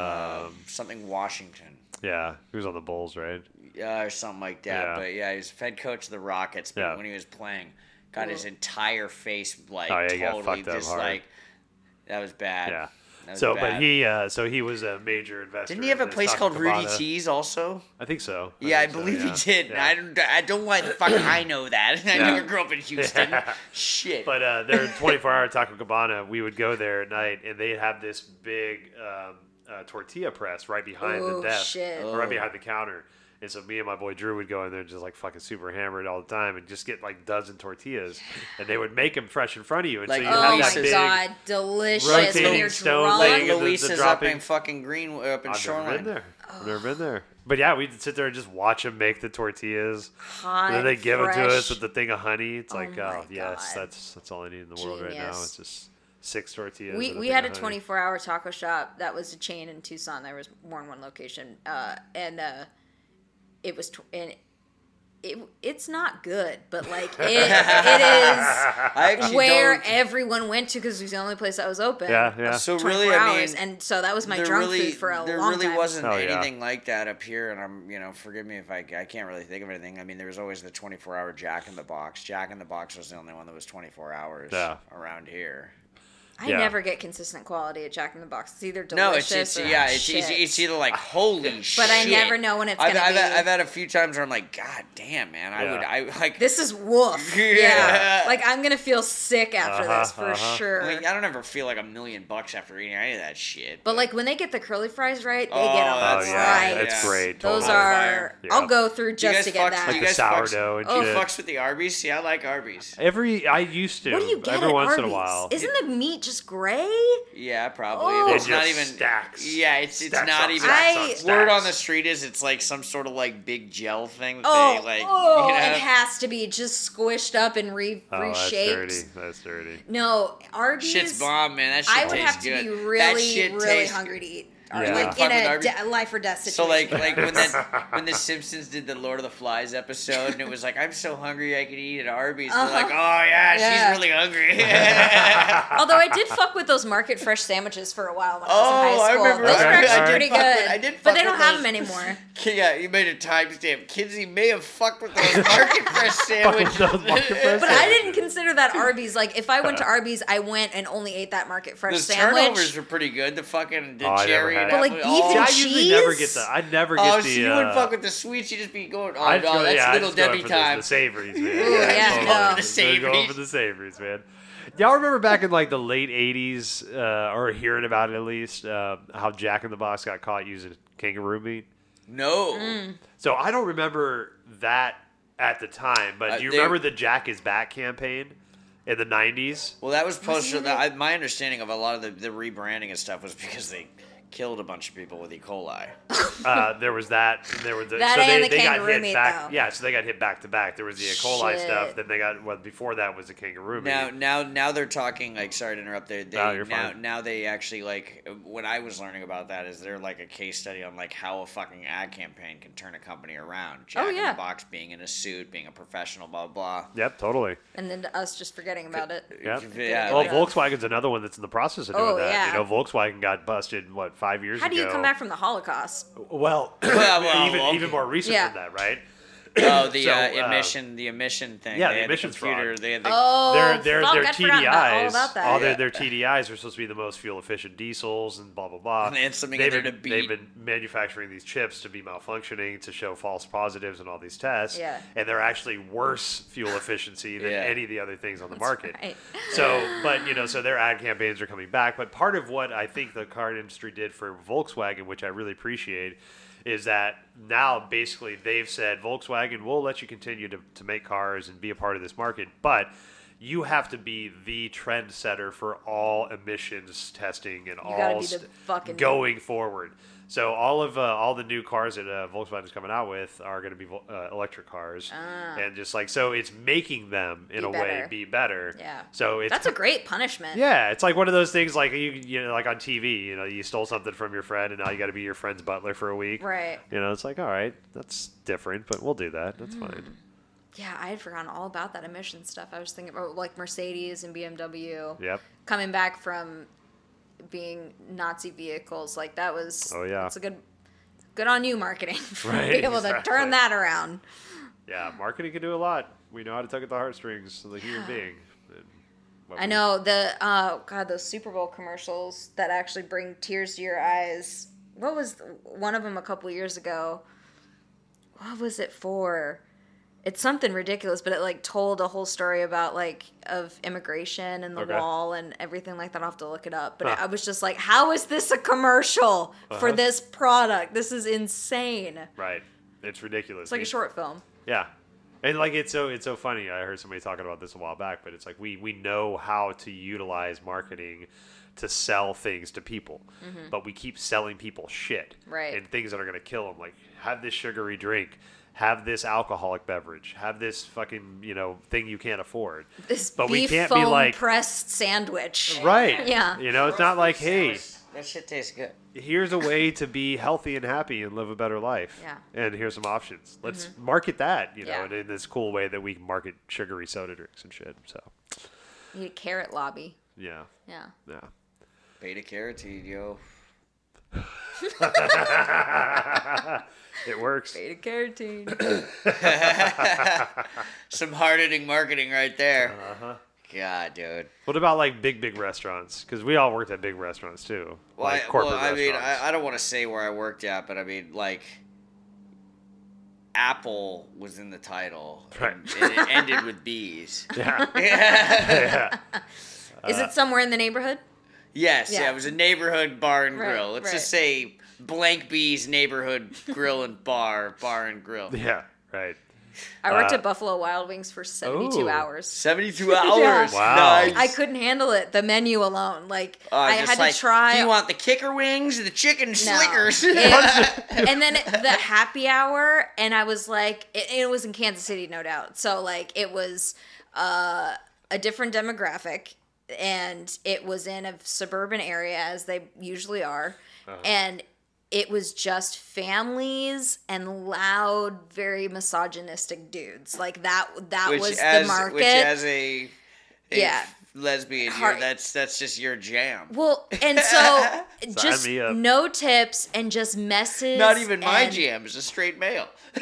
Um, something Washington. Yeah, he was on the Bulls, right? Yeah, or something like that. Yeah. But yeah, he was head coach of the Rockets. But Yeah. when he was playing, got his entire face like Oh, yeah, totally just hard. like that was bad. Yeah. Was So, bad. but he, uh, so he was a major investor. didn't he have a place called Rudy T's also? I think so. Yeah, I think so, believe yeah. he did. Yeah. I don't. I don't the fuck I know that. I Yeah. never grew up in Houston. Yeah. Shit. But uh, their 24-hour Taco Cabana, we would go there at night, and they have this big um, uh, tortilla press right behind Oh, the desk, shit. or right Oh. behind the counter. And so me and my boy Drew would go in there and just like fucking super hammered all the time, and just get like dozen tortillas, and they would make them fresh in front of you, and Like so you Oh have my that big. god, delicious when rotating you're stone drunk. like thing. the- the Luis's up dropping- in fucking Green up in I've Shoreline. never been there. I've never been there. But yeah, we'd sit there and just watch them make the tortillas. Hot, and then they give them to us with the thing of honey. It's Oh like, my oh, yes, God. that's that's all I need in the world right now. It's just six tortillas. we we had a 24 hour taco shop that was a chain in Tucson. There was more than one location, uh, and uh, it was tw- and it it's not good, but like it, it is I where don't. everyone went to because it was the only place that was open. Yeah, yeah. So 24 really, I hours, mean, and so that was my there drunk really, food for a long really time. There really wasn't Oh, yeah. anything like that up here, and I'm, you know, forgive me if I, I can't really think of anything. I mean, there was always the 24 hour Jack in the Box. Jack in the Box was the only one that was 24 hours Yeah. around here. I Yeah. never get consistent quality at Jack in the Box. It's either No, delicious it's, it's or yeah, it's, shit. it's, it's either like holy shit. But I never know when it's I've, gonna I've, be. I've had a few times where I'm like, God damn, man, I Yeah. would, I like. This is woof. Yeah. Yeah. Like I'm gonna feel sick after Uh-huh, this for uh-huh. sure. Like, I don't ever feel like a million bucks after eating any of that shit. but like when they get the curly fries right, they Oh, get them that's- Oh yeah, right. that's Yeah. great. Those totally. are. Fire. Yeah. I'll go through just to get fucks- that. do Like you the guys fucks- sourdough and Oh, fucks with the Arby's. See, I like Arby's. Every I used to. what do you get every at once Arby's? in a while. Isn't the meat just gray? Yeah, probably. Oh. It's not even stacks. Yeah, it's it's not on even. I- Word on the street is it's like some sort of like big gel thing. That Oh, they, like, oh, you know? it has to be just squished up and re- Oh, that's dirty. That's dirty. No, Arby's. Shit's bomb, man. That shit I would tastes have to good. be really, really tastes hungry to eat. Yeah. Like in a de- life or death situation. So like like when that when the Simpsons did the Lord of the Flies episode and it was like I'm so hungry I could eat at Arby's. They're like, uh-huh. oh yeah, Yeah. she's really hungry. Although I did fuck with those market fresh sandwiches for a while when I was Oh, in I high school. remember- Those were actually pretty fuck with- good. I did but they don't with have those. them anymore. yeah, you made a timestamp. Kids, he may have fucked with those market fresh sandwiches. those market fresh But I didn't consider that Arby's. Like if I went to Arby's, I went and only ate that market fresh The sandwich. turnovers were pretty good. The fucking the Oh, cherry had and. But, like, apple- beef oh, and I usually never get the. I never get Oh, the. so you uh, wouldn't fuck with the sweets? You just be going. Oh I'd no, go- that's yeah, little Debbie for time. The, the savories, man. Ooh, yeah, totally. no. For the Just Go savories. for the savories, man. Y'all remember back in like the late '80s, uh, or hearing about it at least, uh, how Jack in the Box got caught using kangaroo meat. No. Mm. So I don't remember that at the time, but Uh, do you remember the Jack is Back campaign in the '90s? Well, that was post. he in That, I, my understanding of a lot of the, the rebranding and stuff was because they killed a bunch of people with E. coli. uh, there was that. There was the, That so they, and the they got kangaroo hit meat, back. though. Yeah, so they got hit back to back. There was the E. coli stuff. Then they got well before that was the kangaroo Now, meat. now, now they're talking. Like, sorry to interrupt. They, they No, you're now, fine. now they actually like. What I was learning about that is they're like a case study on like how a fucking ad campaign can turn a company around. Jack Oh, yeah. the Box being in a suit, being a professional, blah blah. Yep, totally. And then us just forgetting about it. Yep. Yeah, well, Volkswagen's another one that's in the process of doing Oh, that. yeah. You know, Volkswagen got busted what five years How do ago. you come back from the Holocaust? Well, well, even okay. even more recent Yeah. than that, right? Oh, the So, uh, uh, emission, the emission thing. yeah, They the had emissions computer. fraud. They had the, Oh, their their fuck, their I'd forgotten about, all TDIs, about that. all their Yeah. their TDIs are supposed to be the most fuel efficient diesels and blah blah blah. And they had something they've there been, to beat- They've been manufacturing these chips to be malfunctioning to show false positives in all these tests. Yeah. and they're actually worse fuel efficiency than Yeah. any of the other things on the market. right. So, but you know, so their ad campaigns are coming back. But part of what I think the car industry did for Volkswagen, which I really appreciate, is that now basically they've said Volkswagen will let you continue to, to make cars and be a part of this market, but you have to be the trendsetter for all emissions testing and gotta all st- going forward. So all of uh, all the new cars that uh, Volkswagen is coming out with are going to be uh, electric cars, and just like so, it's making them in Ah. Be a way be better. Yeah. So it's That's a great punishment. yeah, it's like one of those things like you you know like on TV, you know, you stole something from your friend and now you got to be your friend's butler for a week. Right. You know, it's like all right, that's different, but we'll do that. Mm. That's fine. Yeah, I had forgotten all about that emission stuff. I was thinking about like Mercedes and BMW Yep. coming back from being Nazi vehicles. Like that was. Oh, yeah. It's a good, good on you, marketing, for Right, being able to turn that around. Yeah, marketing can do a lot. We know how to tug at the heartstrings of the human being. I we- know the uh God those Super Bowl commercials that actually bring tears to your eyes. What was one of them a couple years ago? What was it for? It's something ridiculous, but it like told a whole story about like of immigration and the Okay. wall and everything like that. I'll have to look it up. But Huh. I was just like, how is this a commercial for Uh-huh. this product? This is insane. Right. It's ridiculous. It's like a short film. Yeah. And like it's so it's so funny. I heard somebody talking about this a while back, but it's like we we know how to utilize marketing to sell things to people, but we keep selling people shit Mm-hmm. Right. and things that are going to kill them. Like have this sugary drink, have this alcoholic beverage, have this fucking you know thing you can't afford. This But we can't be foam like- pressed sandwich. Right. Yeah. You know, it's not like hey, That shit tastes good. here's a way to be healthy and happy and live a better life. Yeah. And here's some options. Mm-hmm. Let's market that, you know, Yeah. and in this cool way that we market sugary soda drinks and shit. So, Need a carrot lobby. yeah. Yeah. Yeah. Beta carotene, yo. It works. Beta carotene. Some hard hitting marketing right there. Uh-huh. God, dude. What about like big, big restaurants? Because we all worked at big restaurants too. Well, like I, corporate well, I mean. I, I don't want to say where I worked at, but I mean, like, Apple was in the title. Right. And, and it ended with bees. yeah. yes, yeah. Is it somewhere in the neighborhood? Yeah. Yeah. it was a neighborhood bar and Right, grill. Let's just say Blank Bees Neighborhood Grill and Bar, Bar and Grill. Yeah. Right. I worked Uh, at Buffalo Wild Wings for 72 Ooh. hours. 72 hours. yeah. Wow. Nice. I couldn't handle it. The menu alone, like Uh, I had like, to try. Do you want the kicker wings, or the chicken No. slickers? It- and then the happy hour, and I was like, it, it was in Kansas City, no doubt. So like, it was uh, a different demographic, and it was in a suburban area, as they usually are, Uh-huh. and it was just families and loud, very misogynistic dudes. Like that. That which was as the market. which as a, a Yeah. lesbian, you're, Heart- that's that's just your jam. Well, and so just no tips and just messes. Not even my and, jam is a straight male.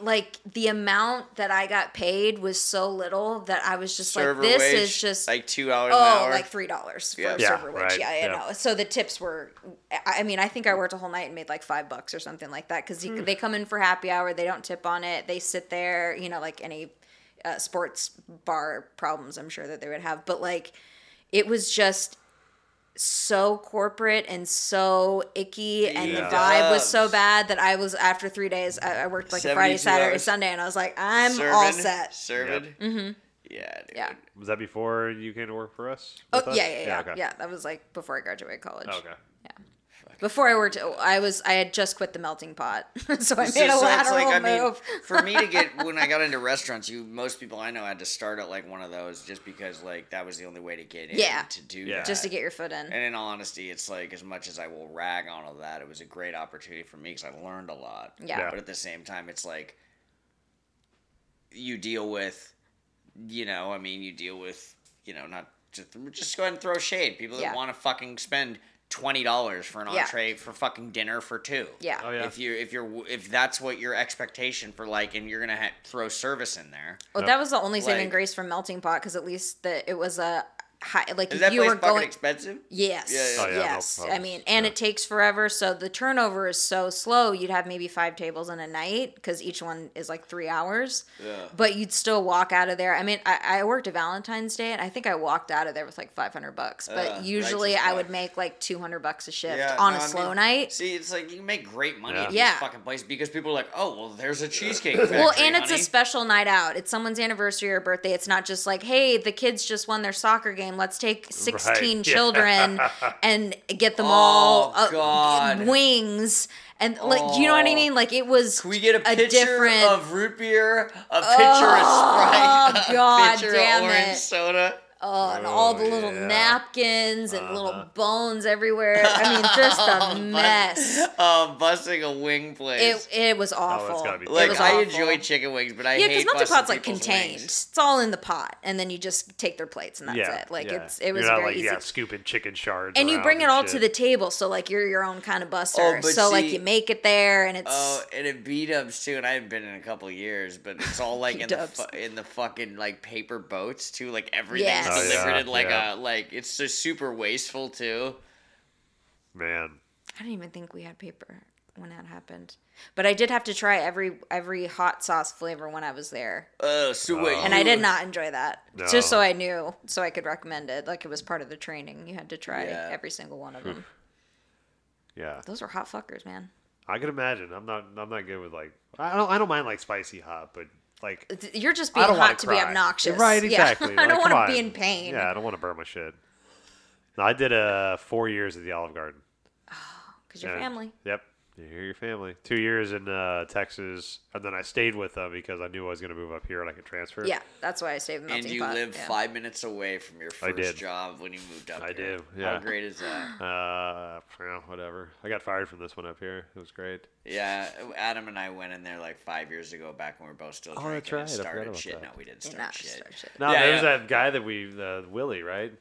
Like the amount that I got paid was so little that I was just Server like, this wage, is just like two hours an oh, hour. like three dollars for Yeah. a Yeah, server wage. right, Yeah, you yeah. know. So the tips were, I I mean, I think I worked a whole night and made like five bucks or something like that because Hmm. they come in for happy hour, they don't tip on it, they sit there, you know, like any uh, sports bar problems, I'm sure that they would have, but like it was just so corporate and so icky and the vibe was so bad that I was after three days I, I worked like a Friday, Saturday, hours. Sunday and I was like I'm serving, all set. Serving. Mm-hmm. Yeah, dude. Yeah. Was that before you came to work for us? Oh us? yeah, yeah, yeah, yeah, okay. That was like before I graduated college. Okay. Before I worked, I was I had just quit the melting pot, so I So- made a so it's lateral like, I mean, move. for me to get when I got into restaurants, you most people I know had to start at like one of those just because like that was the only way to get in Yeah. to do Yeah. that. just to get your foot in. And in all honesty, it's like as much as I will rag on all that, it was a great opportunity for me because I learned a lot. Yeah. Yeah. But at the same time, it's like you deal with, you know, I mean, you deal with, you know, not just just go ahead and throw shade. People that Yeah. want to fucking spend twenty dollars for an Yeah. entree for fucking dinner for two. Yeah. Oh, yeah. If you if you're if that's what your expectation for like, and you're gonna ha- throw service in there. Well, that was the only saving Like- grace from melting pot because at least the it was a high, like Is if that you place were fucking going. expensive? Yes. Yeah, yeah. Oh, yeah, no yes. I mean, and Yeah. it takes forever, so the turnover is so slow. You'd have maybe five tables in a night because each one is like three hours. Yeah. But you'd still walk out of there. I mean, I, I worked a Valentine's Day, and I think I walked out of there with like five hundred bucks. But Uh, usually, I would make like two hundred bucks a shift Yeah, on no, a I slow mean, night. See, it's like you make great money Yeah. at Yeah. these fucking places because people are like, oh, well, there's a cheesecake factory. Well, and it's a special night out. It's someone's anniversary or birthday. It's not just like, hey, the kids just won their soccer game. Let's take 16 yeah. children and get them Oh, all uh, wings. And, like, you know what I Oh. mean? Like, it was Can we get a a picture different. of root beer, a picture of Sprite, Oh, God a picture damn of orange it. soda? Oh, and all the Oh, little yeah. napkins and little Uh-huh. bones everywhere. I mean, just a mess. Oh, busting a wing place. It, it was awful. gotta be It like was I awful. enjoy chicken wings, but I Yeah, hate because melting busting pot's like contained. wings. It's all in the pot, and then you just take their plates, and that's yeah, it. Like yeah. it's it was You're not very like, easy. Yeah, scooping chicken shards. and you bring it all shit. to the table, so like you're your own kind of buster. Oh, but so like you make it there, and it's Oh, and it beat ups too, and I haven't been in a couple years, but it's all like in the fu- in the fucking like paper boats too. Like everything's Yes. Oh, delivered yeah, in like yeah. a like it's just super wasteful too. Man, I don't even think we had paper when that happened. But I did have to try every every hot sauce flavor when I was there, Uh, so wait, and you- I did not enjoy that. No. Just so I knew, so I could recommend it. Like it was part of the training. You had to try Yeah. every single one of them. yeah, Those were hot fuckers, man. I can imagine. I'm not. I'm not good with like. I don't. I don't mind like spicy hot, but like. You're just being hot to be obnoxious. Right, Yeah. exactly. I Like, don't come want to be in pain. Yeah, I don't want to burn my shit. No, I did uh four years at the Olive Garden. Oh, Because your Yeah. family. Yep. You're your family. Two years in uh, Texas, and then I stayed with them because I knew I was going to move up here and I could transfer. Yeah, that's why I stayed with and you pot. live yeah. five minutes away from your I first did. job when you moved up. I here. do, yeah. How great is that? Uh, yeah, whatever. I got fired from this one up here. It was great. Yeah, Adam and I went in there like five years ago, back when we were both still Oh, drinking. that's right. I And forgot started about shit. that. No, we didn't start not shit. start shit. No, Yeah, there was yeah. that guy that we, uh, Willie, right?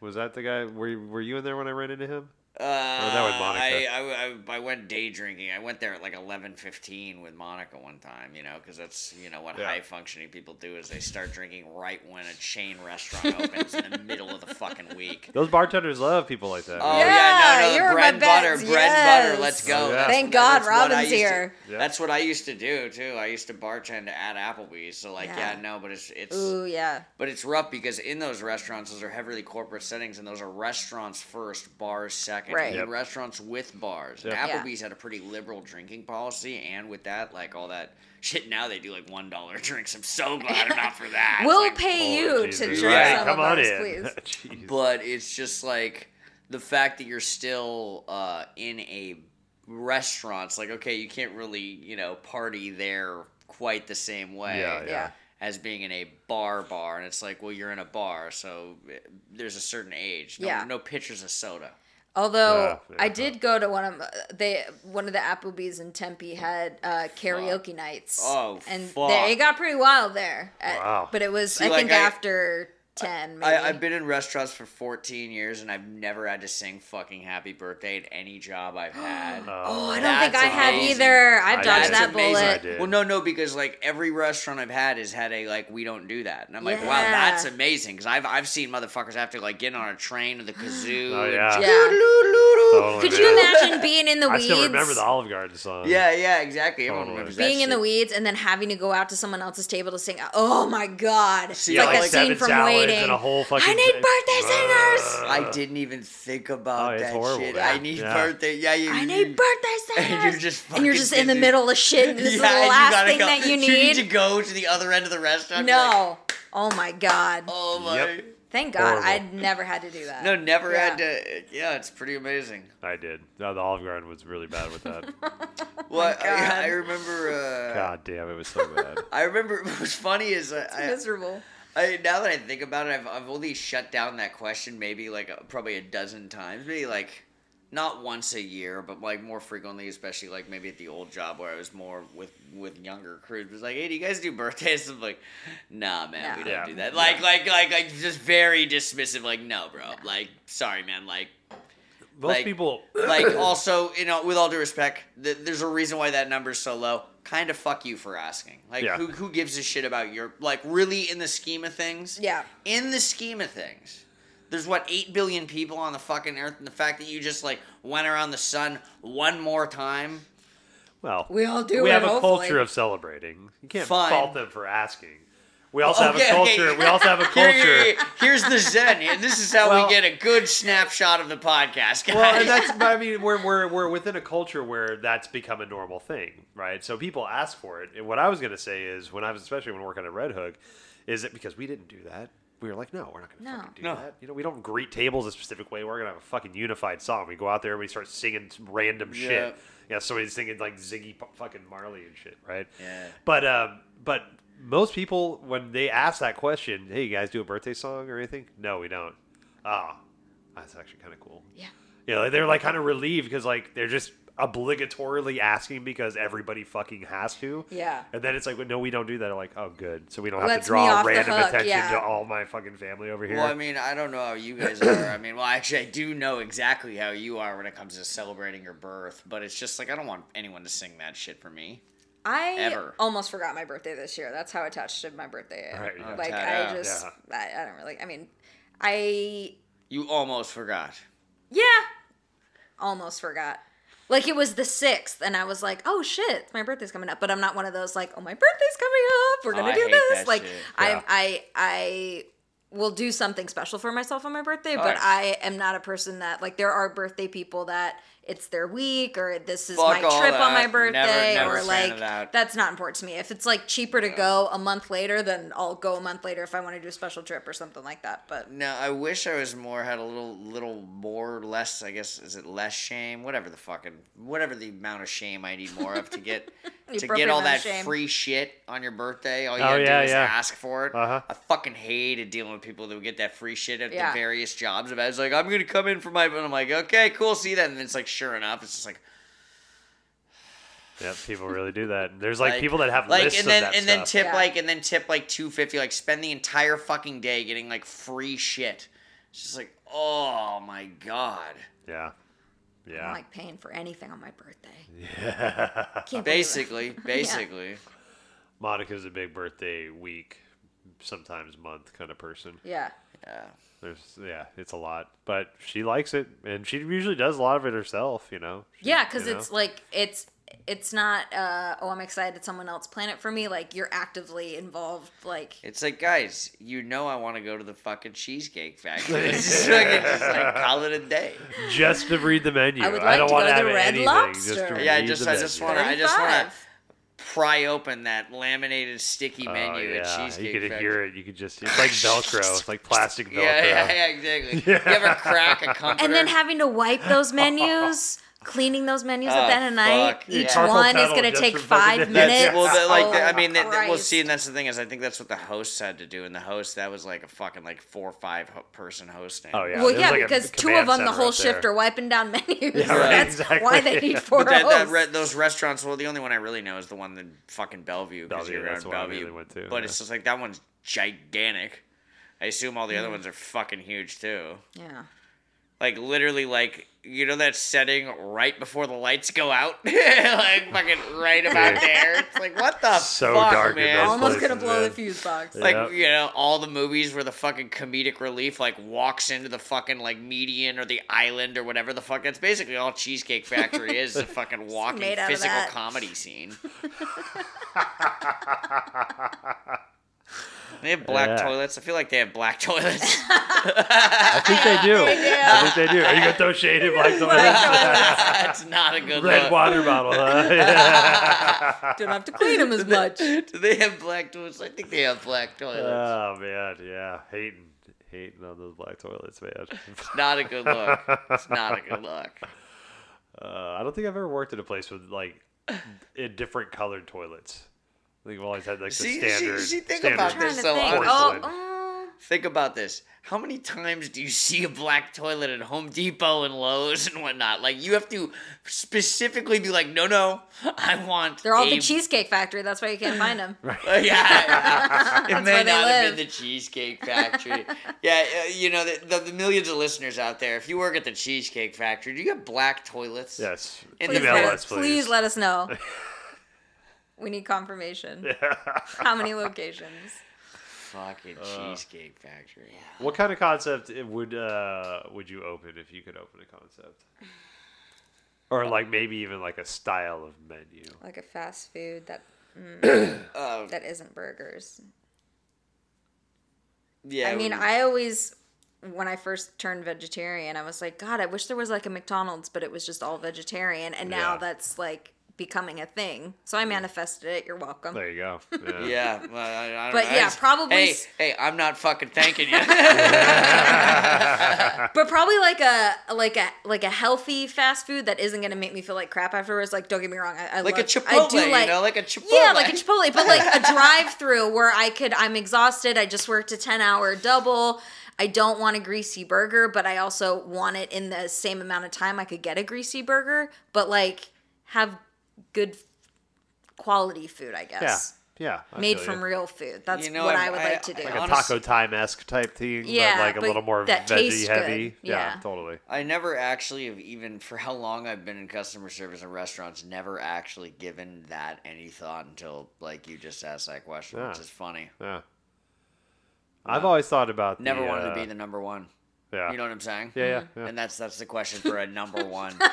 Was that the guy? Were you, were you in there when I ran into him? Uh, that was Monica. I, I, I, I went day drinking. I went there at like eleven fifteen with Monica one time. You know, because that's you know what Yeah. high functioning people do is they start drinking right when a chain restaurant opens in the middle of the fucking week. Those bartenders love people like that. Oh Yeah, yeah, no, you no, bread and butter, bets, bread and butter. Let's go. Oh, yeah. Thank God that's what I Robin's used to- here. Yeah. That's what I used to do too. I used to bartend at Applebee's. So like, yeah, Yeah. no, but it's it's Ooh, yeah. but it's rough because in those restaurants, those are heavily corporate settings, and those are restaurants first, bars second. Right. And Yep. restaurants with bars. And Yep. Yeah. Applebee's had a pretty liberal drinking policy, and with that, like all that shit. Now they do like one dollar drinks. I'm so glad I'm not for that. We'll like- pay Oh, you Jesus. to drink Right, some come of on ours, in. please. But it's just like the fact that you're still uh, in a restaurant. It's like okay, you can't really you know party there quite the same way. Yeah, yeah. Yeah. As being in a bar, bar, and it's like, well, you're in a bar, so eh, there's a certain age. No, Yeah. no pitchers of soda. Although Yeah, I did go to one of they one of the Applebee's in Tempe had uh, karaoke nights. Oh, and fuck. there, it got pretty wild there. Uh, Wow. But it was See, I like, think I- after ten. Maybe. I, I've been in restaurants for 14 years, and I've never had to sing "Fucking Happy Birthday" at any job I've had. Oh. oh, I don't think I have amazing. either. I've I dodged did. that That's amazing. bullet. Did. Well, no, no, because like every restaurant I've had has had a like we don't do that, and I'm like, wow, Yeah. that's amazing. Because I've I've seen motherfuckers have to like get on a train with a kazoo. Oh, and yeah. just- Yeah. Totally, Could you man. imagine being in the weeds? I weeds? still remember the Olive Garden song. Yeah, yeah, exactly. Everyone Totally. remembers being in the shit. weeds and then having to go out to someone else's table to sing. Oh my god! See, it's like like that seven scene from salads Waiting. and a whole fucking. I need birthday singers. I didn't even think about Oh, that horrible, shit. man. I need Yeah. birthday. Yeah, you. I need birthday singers. And you're just and you're fucking just in the middle of shit. And this is the and last gotta thing go- that you need. You need to go to the other end of the restaurant. be like, No. Oh my god. oh my. Yep. Thank God horrible. I'd never had to do that. No, never Yeah. had to. Yeah, it's pretty amazing. I did. No, the Olive Garden was really bad with that. Well, Oh I, I remember. Uh, God damn, it was so bad. I remember. What's funny is I, I, Miserable. I now that I think about it, I've, I've only shut down that question maybe like a, probably a dozen times, maybe like not once a year, but like more frequently, especially like maybe at the old job where I was more with with younger crews. It was like, hey, do you guys do birthdays? I'm like, nah, man, we don't Yeah. do that. Like, like, like, like, just very dismissive. Like, no, bro. Like, sorry, man. Like, Most Like- people. like also, you know, with all due respect, th- there's a reason why that number's so low. Kind of fuck you for asking. Like, Yeah. who who gives a shit about your like really in the scheme of things? Yeah. In the scheme of things, There's what eight billion people on the fucking earth, and the fact that you just like went around the sun one more time. Well, We all do We it, have a hopefully. culture of celebrating. You can't Fine. fault them for asking. We also have Okay, a okay. culture. We also have a culture. here- here's the zen. and This is how Well- we get a good snapshot of the podcast, guys. Well, and that's. I mean, we're, we're we're within a culture where that's become a normal thing, right? So people ask for it. And what I was going to say is, when I was especially when working at Redhook, is that because we didn't do that. We were like, no, we're not going to No. fucking do No. that. You know, we don't greet tables a specific way. We're going to have a fucking unified song. We go out there and we start singing some random Yeah. shit. Yeah, somebody's singing like Ziggy fucking Marley and shit, right? Yeah. But um, but most people when they ask that question, hey, you guys do a birthday song or anything? No, we don't. Ah, that's actually kind of cool. Yeah. Yeah, like, they're like kind of relieved because like they're just obligatorily asking because everybody fucking has to. Yeah. And then it's like, well, no, we don't do that. I'm like, oh, good. So we don't have Lets to draw random attention yeah. to all my fucking family over here. Well, I mean, I don't know how you guys are. I mean, well, actually, I do know exactly how you are when it comes to celebrating your birth, but it's just like I don't want anyone to sing that shit for me. I Ever. almost forgot my birthday this year. That's how attached to my birthday. I am. Right, yeah. Like Yeah. I just, I, I don't really. I mean, I You almost forgot. yeah, almost forgot. Like it was the sixth, and I was like, "Oh shit, my birthday's coming up." But I'm not one of those like, "Oh, my birthday's coming up. We're Oh, gonna I do hate this." Like. Yeah. I, I, I will do something special for myself on my birthday, but Alright. I am not a person that like. There are birthday people that it's their week or this is Fuck my all trip on my birthday Never- never or like that. that's not important to me. If it's like cheaper to go a month later, then I'll go a month later if I want to do a special trip or something like that. But No, I wish I was more had a little little more less. I guess is it less shame? Whatever the fucking whatever the amount of shame I need more of to get to get all that free shit on your birthday. All you Oh, gotta yeah, do is yeah. ask for it. Uh-huh. I fucking hated dealing with people that would get that free shit at Yeah. the various jobs. About it's like I'm gonna come in for my, and I'm like, okay, cool, see that, and it's like, sure enough, it's just like. yeah, people really do that. There's like, Like- people that have like lists and then of that and then stuff. tip Yeah. like and then tip like 250 like spend the entire fucking day getting like free shit it's just like oh my god yeah, yeah. don't like paying for anything on my birthday. yeah. Can't believe it. basically basically Monica's a big birthday week, sometimes month kind of person. Yeah. Yeah There's yeah, it's a lot, but she likes it, and she usually does a lot of it herself. You know. She- Yeah, because you know? it's like it's it's not uh oh I'm excited someone else planned it for me. Like you're actively involved. Like it's like guys you know i want to go to the fucking cheesecake factory it's just, fucking, just like call it a day just to read the menu. I would I don't to want go to have the Red anything. Lobster. Just to Yeah, I just- the I just wanna- I just wanna- 35. Pry open that laminated sticky Oh, menu at yeah, cheesecake you could factory hear it. You could just it's like Velcro. It's like plastic Velcro. yeah, yeah, yeah, exactly. You ever crack a comforter? And then having to wipe those menus, cleaning those menus Oh, at the end of the night. fuck, Each yeah. One is going to take five minutes. That's, well, the, like, oh, the, I mean, that, that- well, Christ. see, and that's the thing is, I think that's what the hosts had to do, and the host that was like a fucking like four or five person hosting. Oh yeah. well, there's yeah, like because two of them the whole up there. shift are wiping down menus. right, That's exactly. why they need four that, that hosts. re- those restaurants, well, the only one I really know is the one in fucking Bellevue. 'cause Bellevue, you're that's around the I Bellevue. mainly went to, But yeah. it's just like that one's gigantic. I assume all the Mm. other ones are fucking huge too. yeah. Like literally, like you know that setting right before the lights go out, like fucking right about there. It's like what the So fuck, dark in man? those Almost places, gonna blow man. the fuse box. Like Yep. you know, all the movies where the fucking comedic relief like walks into the fucking like median or the island or whatever the fuck. That's basically all Cheesecake Factory is. A fucking walking made physical comedy scene. they have black Yeah. toilets. I feel like they have black toilets. I think they do. I think they do. Are you gonna throw shade at Black Toilets? That's not a good look. Red look. water bottle, huh? Yeah. Don't have to clean them as much. Do they have black toilets? I think they have black toilets. oh man, yeah, hating, hating on those black toilets, man. it's not a good look. It's not a good look. Uh, I don't think I've ever worked at a place with like in different colored toilets. I think we've always had like the See- see- standard. see, think standard about this. to so think. Oh, Porcelain. oh. Think about this. How many times do you see a black toilet at Home Depot and Lowe's and whatnot? Like you have to specifically be like, no, no, I want. they're all a the Cheesecake Factory. That's why you can't find them. Uh, yeah, it may where they not have been the Cheesecake Factory. yeah, uh, you know the, the, the millions of listeners out there. If you work at the Cheesecake Factory, do you have black toilets? Yes. In the Email us, please. Please let us know. We need confirmation. How many locations? fucking cheesecake factory. What kind of concept would uh, would you open if you could open a concept? Or like maybe even like a style of menu. Like a fast food that Uh, that isn't burgers. yeah. I mean, we- I always when I first turned vegetarian, I was like, God, I wish there was like a McDonald's, but it was just all vegetarian. And now Yeah. that's like becoming a thing. So I manifested it. You're welcome. There you go. Yeah. Yeah, well, I, I don't But know. yeah, It's- probably Hey, s- hey, I'm not fucking thanking you. But probably like a like a like a healthy fast food that isn't gonna make me feel like crap afterwards. Like, don't get me wrong, I, I like a Chipotle, I do like, you know, like a Chipotle. Yeah, like a Chipotle, but like a drive-through where I could. I'm exhausted. I just worked a ten-hour double. I don't want a greasy burger, but I also want it in the same amount of time I could get a greasy burger. But like have good quality food, I guess. Yeah. I Made feel from you. real food. That's You know, what I- I would I- like to do. like a honest- taco time esque type thing, Yeah, but like a but little more that veggie good. heavy. Yeah, Yeah. totally. I never actually have even for how long I've been in customer service in restaurants, never actually given that any thought until like you just asked that question, which Yeah. is funny. Yeah. I've always thought about Never the, wanted uh, to be the number one. yeah. You know what I'm saying? yeah, yeah, yeah. And that's that's the question for a number one.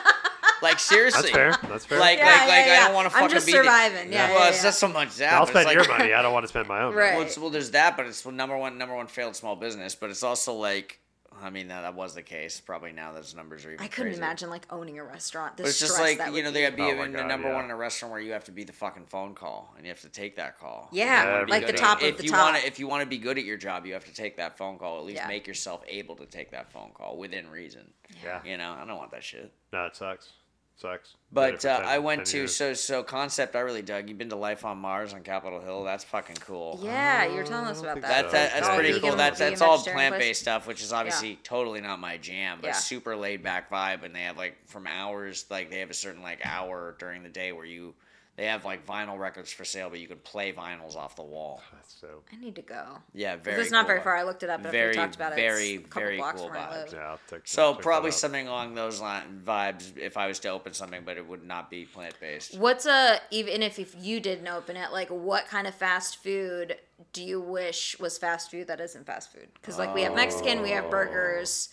like seriously. That's fair. That's fair. Like, Yeah, like, yeah, like, I yeah. don't want to I'm fucking just be surviving. The, Yeah, well, yeah, it's yeah. not so much that. I'll but it's spend your money. I don't want to spend my own. Right. Well, it's, well, there's that, but it's number one, number one failed small business. But it's also like, I mean, that, that was the case. Probably now those numbers are even. I couldn't crazier. imagine like owning a restaurant. The But it's just like you know they gotta be Oh my in the God, number yeah. one in a restaurant where you have to be the fucking phone call and you have to take that call. Yeah, If you wanna be like good the at- top of if the you top. Wanna, if you want to be good at your job, you have to take that phone call. At least Yeah. make yourself able to take that phone call within reason. Yeah. You know, I don't want that shit. No, it sucks. Sucks. But uh, 10 I went to years. so so concept. I really dug. You've been to Life on Mars on Capitol Hill. That's fucking cool. Yeah, you were telling us about that. That, that, that's Yeah, pretty cool. That's that's all plant based stuff, which is obviously totally not my jam, but Yeah. super laid back vibe. And they have like from hours, like they have a certain like hour during the day where you they have like vinyl records for sale, but you can play vinyls off the wall. That's so. I need to go. Yeah, very. If it's not cool very vibe. far, I looked it up after Very, we talked about it. very, it's a very blocks cool from vibes. Yeah, I'll check, So I'll probably something along those line vibes if I was to open something, but it would not be plant based. What's a even if, if you didn't open it, like what kind of fast food do you wish was fast food that isn't fast food? Because like we have Mexican, we have burgers,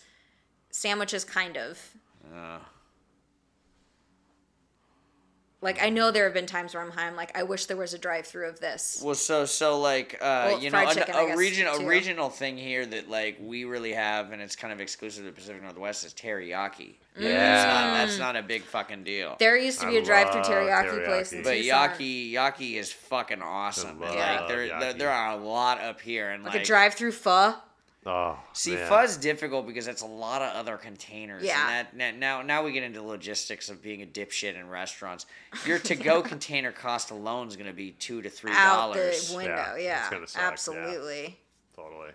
sandwiches, kind of. Uh, Like I know there have been times where I'm high. I'm like, I wish there was a drive-through of this. Well, so so like uh, Well, you know fried a, chicken, I a region a too. regional thing here that like we really have and it's kind of exclusive to the Pacific Northwest is teriyaki. Mm. Yeah, that's not, that's not a big fucking deal. There used to be I a drive-through love teriyaki, place in teriyaki. But Tucson. yaki yaki is fucking awesome. I And, like there, there there are a lot up here and like, like, a drive-through pho. Oh, See, man. fuzz difficult because it's a lot of other containers. Yeah. And that, that- now, now we get into logistics of being a dipshit in restaurants. Your to-go container cost alone is going to be two to three dollars. Out dollars. the window, Yeah, yeah, it's gonna yeah. absolutely. Totally.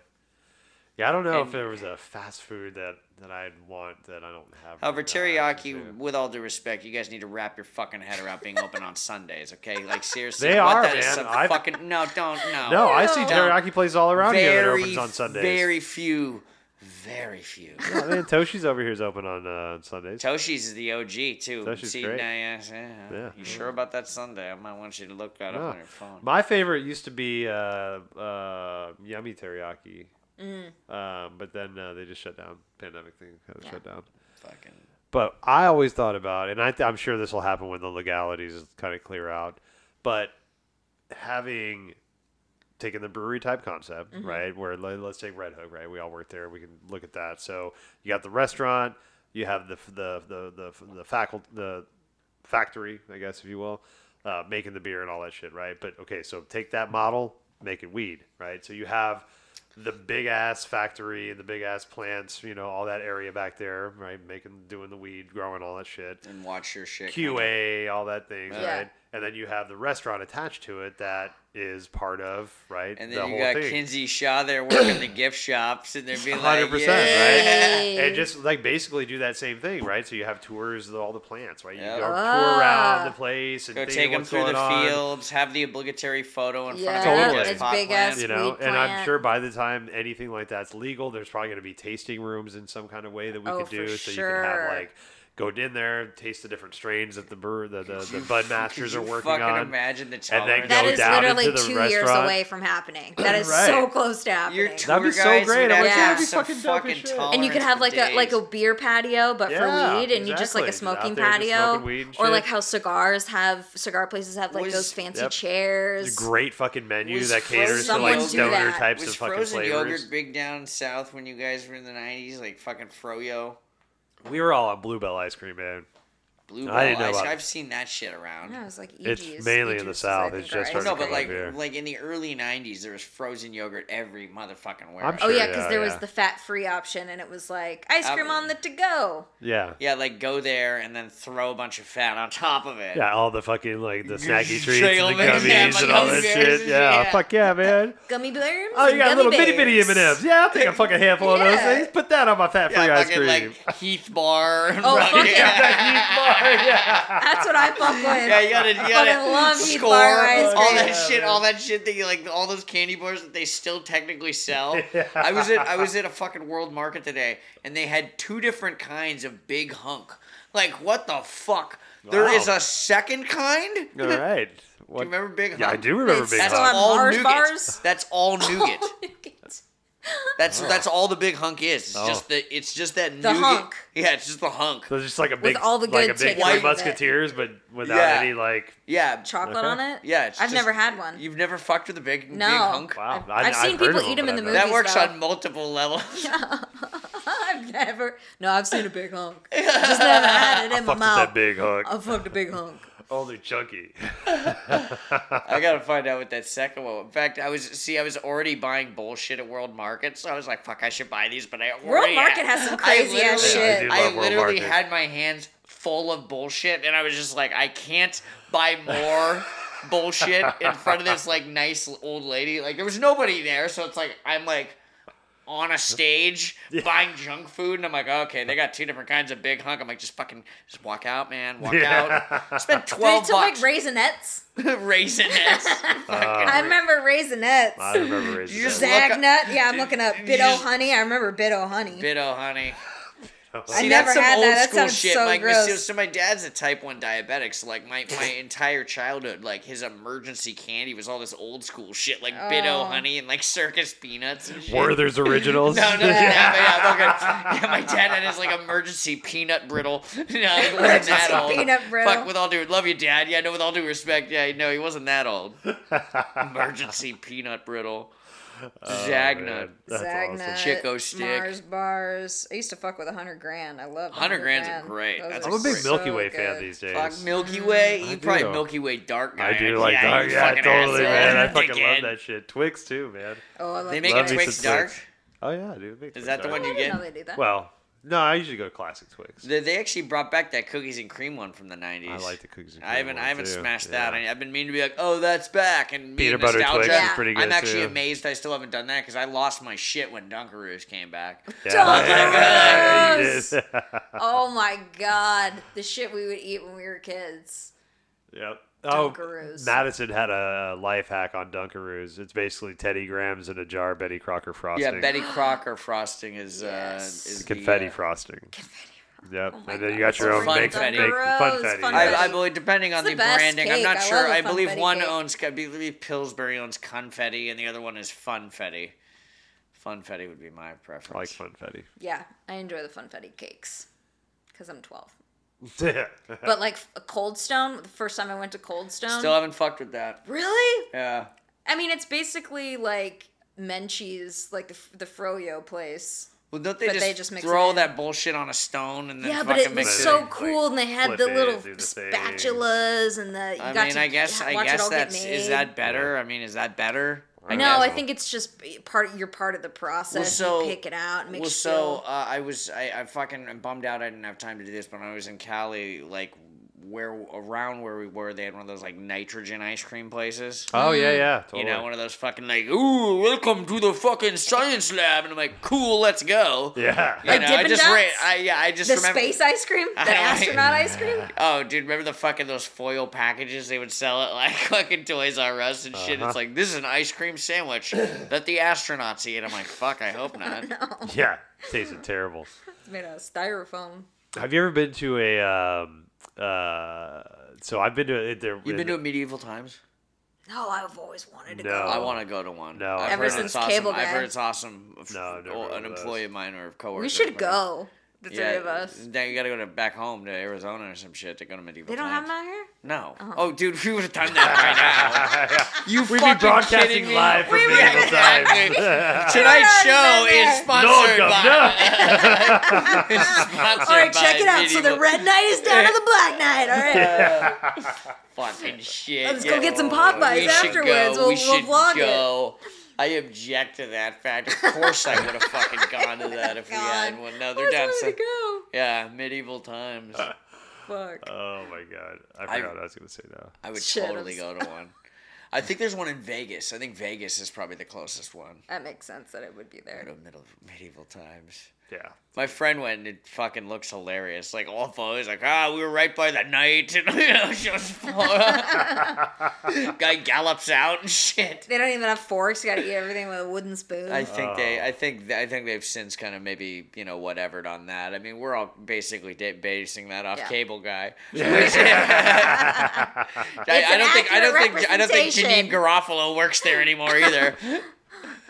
Yeah, I don't know if there was a fast food that that I'd want that I don't have. However, right teriyaki, with all due respect, you guys need to wrap your fucking head around being open on Sundays, okay? Like seriously, They what are, that is man. some I've- fucking no, don't no. No, I see teriyaki places all around here that very, opens on Sundays. very few, very few. Yeah, man, Toshi's over here is open on uh, Sundays. Toshi's is the OG too. Toshi's See, great. now, yeah, yeah. Yeah. You sure about that Sunday? I might want you to look that No. up on your phone. My favorite used to be uh, uh, Yummy Teriyaki. Mm. Um, but then uh, they just shut down. Pandemic thing kind of Yeah. shut down. Fucking. But I always thought about, and I th- I'm sure this will happen when the legalities kind of clear out. But having taken the brewery type concept, Mm-hmm. right? Where let, let's take Redhook, right? We all work there. We can look at that. So you got the restaurant, you have the the the the the faculty, the factory, I guess if you will, uh, making the beer and all that shit, right? But okay, so take that model, make it weed, right? So you have the big ass factory and the big ass plants, you know, all that area back there, right? Making, doing the weed, growing all that shit. And watch your shit. QA, all that thing, Yeah. right? And then you have the restaurant attached to it that is part of, right? And the then you whole got thing. Kinsey Shaw there working the gift shops, and they're being like, 100%, yeah. right? And just like basically do that same thing, right? So you have tours of all the plants, right? You Yep. go Ah. tour around the place and Go take them through the on, fields, have the obligatory photo in Yeah, front of Totally. the it's pot big plant. ass you know, weed and I'm sure by the time anything like that's legal, there's probably going to be tasting rooms in some kind of way that we Oh, could do, for so you can have like go in there, taste the different strains that the brewer, the the, the bud masters are Could you working fucking on. imagine the then tolerance. That go is down literally into the two years restaurant. away from happening. That is Right. so close to happening. Your That'd tour be so guides great. would I have would to that'd have be some fucking dope as fucking shit. tolerance and you could have for like a like a days. beer patio, but Yeah, for weed, and you just like a exactly. Just out smoking there just patio, smoking weed and or shit. like how cigars have cigar places have like Was- those fancy Yep. chairs. It's a great fucking menu Was that caters to Someone like do stoner that. types Was of fucking frozen flavors. yogurt big down south when you guys were in the '90s? Like fucking froyo, We were all on Bluebell ice cream, man. Blue I didn't know about I, have seen that shit around. Yeah, it was like It's Eegee's. mainly in the South. I It's just our no, but like here. like in the early '90s, there was frozen yogurt every motherfucking where. I'm Oh yeah, because yeah, there was the fat-free option, and it was like ice cream Um, on the to-go. Yeah. Yeah, like go there and then throw a bunch of fat on top of it. Yeah, all the fucking like the snacky treats and the gummies yeah, and like all that shit. and Yeah, fuck yeah, man. Gummy bears. Oh, you got gummy little bitty bitty. M and M's. Yeah, I'll take a fucking handful of those things. Put that on my fat free ice cream. like Heath Bar. Oh, fucking- fuck yeah. yeah. That's what I fuck with. Yeah, you gotta, you gotta fucking love Skor Bar ice all that Yeah, shit, man. all that shit that you like, all those candy bars that they still technically sell. I was at, I was at a fucking World Market today, and they had two different kinds of Big Hunk. Like, what the fuck? There Wow. is a second kind. All right. Do you remember Big Hunk? Yeah, I do remember It's Big That's Hunk. on all Mars nougat. bars? That's all nougat. That's that's all the Big Hunk is. It's Oh. just the it's just that The nougat. hunk. Yeah, it's just the hunk. So it's just like a big, all the like a good big tickets Three. Musketeers, but without Yeah. any like. Yeah, Chocolate Okay. on it? yeah. It's I've just- never had one. You've never fucked with a big No. big hunk. Wow, I've, I- I've seen I've heard people eat them, them in the but movies. That works though. on multiple levels. I've never. No, I've seen a big hunk. Just never had it in my mouth. that big hunk. I fucked a big hunk. Only chunky. I gotta find out what that second one. In fact, I was see, I was already buying bullshit at World Market, so I was like, "Fuck, I should buy these." But I World Market had- has some crazy ass literally- Yeah, I shit. I literally Market. had my hands full of bullshit, and I was just like, I can't buy more bullshit in front of this like nice old lady. Like there was nobody there, so it's like I'm like on a stage buying junk food, and I'm like, okay, they got two different kinds of big hunk. I'm like, just fucking, just walk out, man, walk Yeah. out. Spent Do they twelve still make bucks. raisinets? Raisinets. Uh, I remember raisinets. I remember raising You just that. look Zag up- nut. Yeah, I'm looking up you Bit just- honey. I remember Bit O Honey. Bit O, honey. I See, never that's some had old that. That school sounds shit. so like, gross. So, so my dad's a type one diabetic. So like my, my entire childhood, like his emergency candy was all this old school shit, like Bit O Oh. honey and like circus peanuts and shit. Werther's Originals. No, no, yeah, but yeah, fucking, yeah, my dad had his like emergency peanut brittle. no, he wasn't that old. peanut brittle. Fuck, with all due, love you, dad. Yeah, no, with all due respect, yeah, no, he wasn't that old. emergency peanut brittle. Oh, Zagnut. Oh, man. That's Zagnut, awesome. Chick-O-Stick. Mars bars. I used to fuck with a hundred grand. I love 100 grand's are great. Those That's I'm a big Milky Way fan good. these days. Fuck Milky Way. I You probably do. Milky Way dark guy. I do like yeah, dark. Yeah, totally, man. I fucking love that shit. Twix too, man. Oh, I love They make Love a Twix dark. Oh yeah, dude. Is that the one you get? they do that. Well, no, I usually go classic Twix. They, they actually brought back that cookies and cream one from the '90s. I like the cookies. And I haven't, cream I haven't too. smashed Yeah. that. I, I've been meaning to be like, oh, that's back. And me Peanut butter nostalgia, Twix is pretty good. I'm actually too. amazed I still haven't done that because I lost my shit when Dunkaroos came back. Yeah, Dunkaroos! yeah, you did. Oh my god, the shit we would eat when we were kids. Yep. Oh, Madison had a life hack on Dunkaroos. It's basically Teddy Grahams in a jar Betty Crocker frosting. Yeah, Betty Crocker frosting is uh, Yes. is confetti the, uh, frosting. Yep. Oh and then you got your own fun make, confetti. make funfetti. I, I believe, depending on It's the, the best branding, I'm not I sure. I believe one cake. owns, I believe Pillsbury owns Confetti, and the other one is Funfetti. Funfetti would be my preference. I like funfetti. Yeah, I enjoy the funfetti cakes because I'm 12. Yeah. But like a Cold Stone, the first time I went to Cold Stone. Still haven't fucked with that. really? Yeah. I mean, it's basically like Menchie's, like the, the Froyo place. Well, don't they But just, they just mix it throw that bullshit on a stone and then Yeah, fucking but it was mix it? so like, cool, and they had flip the it, little the thing. spatulas and the. You I got mean, to I guess, I guess that's is that better? I mean, is that better? I No, guess I think it's just part. You're part of the process. so- you pick it out, and make Well, so uh, I was I, I fucking am bummed out I didn't have time to do this, but when I was in Cali, like where around where we were, they had one of those like nitrogen ice cream places. Oh yeah, yeah. Totally. You know, one of those fucking like, ooh, welcome to the fucking science lab, and I'm like, cool, let's go. yeah. You Like know, I just Dots? ra- I yeah, I just the remember. space ice cream, the I know, right? astronaut ice cream. Oh, dude, remember the fucking those foil packages they would sell at like fucking Toys R Us and shit? Uh-huh. It's like this is an ice cream sandwich that the astronauts eat. I'm like, fuck, I hope not. Yeah. Tasted terrible. It's made out of styrofoam. Have you ever been to a? Um, uh, so I've been to it. There, You've been to medieval times? No, I've always wanted to No. go. I want to go to one. No, I've Ever heard since it's awesome. Cable I've heard it's awesome. No, I've never oh, an employee of mine or a coworker. we should whatever. go. The three Yeah, of us. Then you got to go to back home to Arizona or some shit to go to medieval. They don't have times. them out here? No. Uh-huh. Oh, dude, we would have done that right now. You We'd be broadcasting live from We would- medieval times. Tonight's show is sponsored No, by. is sponsored All right, by check it out. So the red knight is down to the black knight. All right. fucking shit. Let's go get some Popeyes we should afterwards. Go. We'll- we we'll should vlog it. Go. I object to that fact. Of course, I would have fucking gone to that if we oh had God. one. No, I they're down. wanted to go. Yeah, medieval times. Fuck. Oh my god! I I- forgot what I was gonna say now. I would Shit, totally I'm go to one. I think there's one in Vegas. I think Vegas is probably the closest one. That makes sense that it would be Go there. to middle medieval times. Yeah. My friend went and it fucking looks hilarious. Like all photos, like ah, we were right by the night, and you know, shows photo. Guy gallops out and shit. They don't even have forks. You gotta eat everything with a wooden spoon. I think they, Oh. I think, I think they've since kind of maybe you know whatevered on that. I mean, we're all basically da- basing that off Yeah. Cable Guy. I, I don't think, I don't think, I don't think Janeane. Garofalo works there anymore either.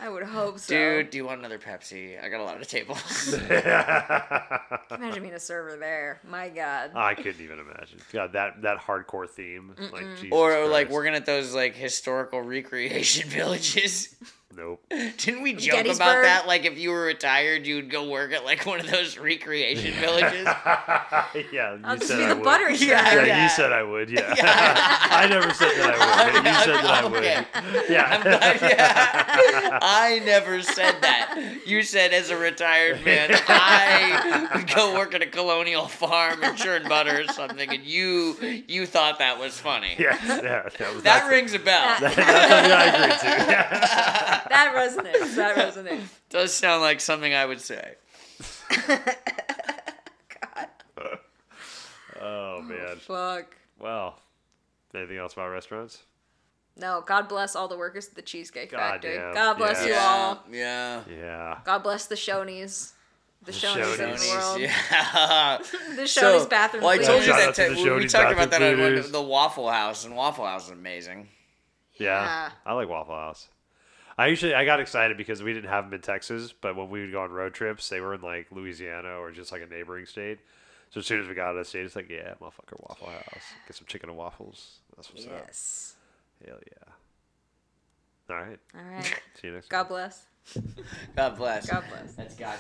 I would hope so. Dude, do you want another Pepsi? I got a lot of tables. Imagine being a server there. My God. I couldn't even imagine. God, that that hardcore theme, like Jesus or like Christ. working at those like historical recreation villages. Nope. Didn't we joke about that? Like if you were retired, you'd go work at like one of those recreation villages. yeah, you I'll said be I the would. butter Yeah. Yeah, Yeah. you said I would. Yeah, I never said that I would. But you said that I would. Okay. Yeah. Yeah. I never said that. You said as a retired man, I would go work at a colonial farm and churn butter or something, and you you thought that was funny. Yes, yeah, that was That rings a bell. That's something I agree to. That resonates. That resonates. Does sound like something I would say. God. Oh man. Fuck. Well, anything else about restaurants? No, God bless all the workers at the Cheesecake God Factory. damn, God bless yeah. you all. Yeah. Yeah. God bless the Shoney's. The Shoney's in the Shoney's, world. Yeah. The Shoney's bathroom. Well, I food. told you Shout that out to t- the we, we Shoney's talked about that bathroom on one, fooders. the Waffle House, and Waffle House is amazing. Yeah, Yeah. I like Waffle House. I usually I got excited because we didn't have them in Texas, but when we would go on road trips, they were in like Louisiana or just like a neighboring state. So as soon as we got out of the state, it's like, yeah, motherfucker, Waffle House, get some chicken and waffles. That's what's up. Yes. Hell yeah. All right. All right. See you next. God bless. God bless. God bless. That's God.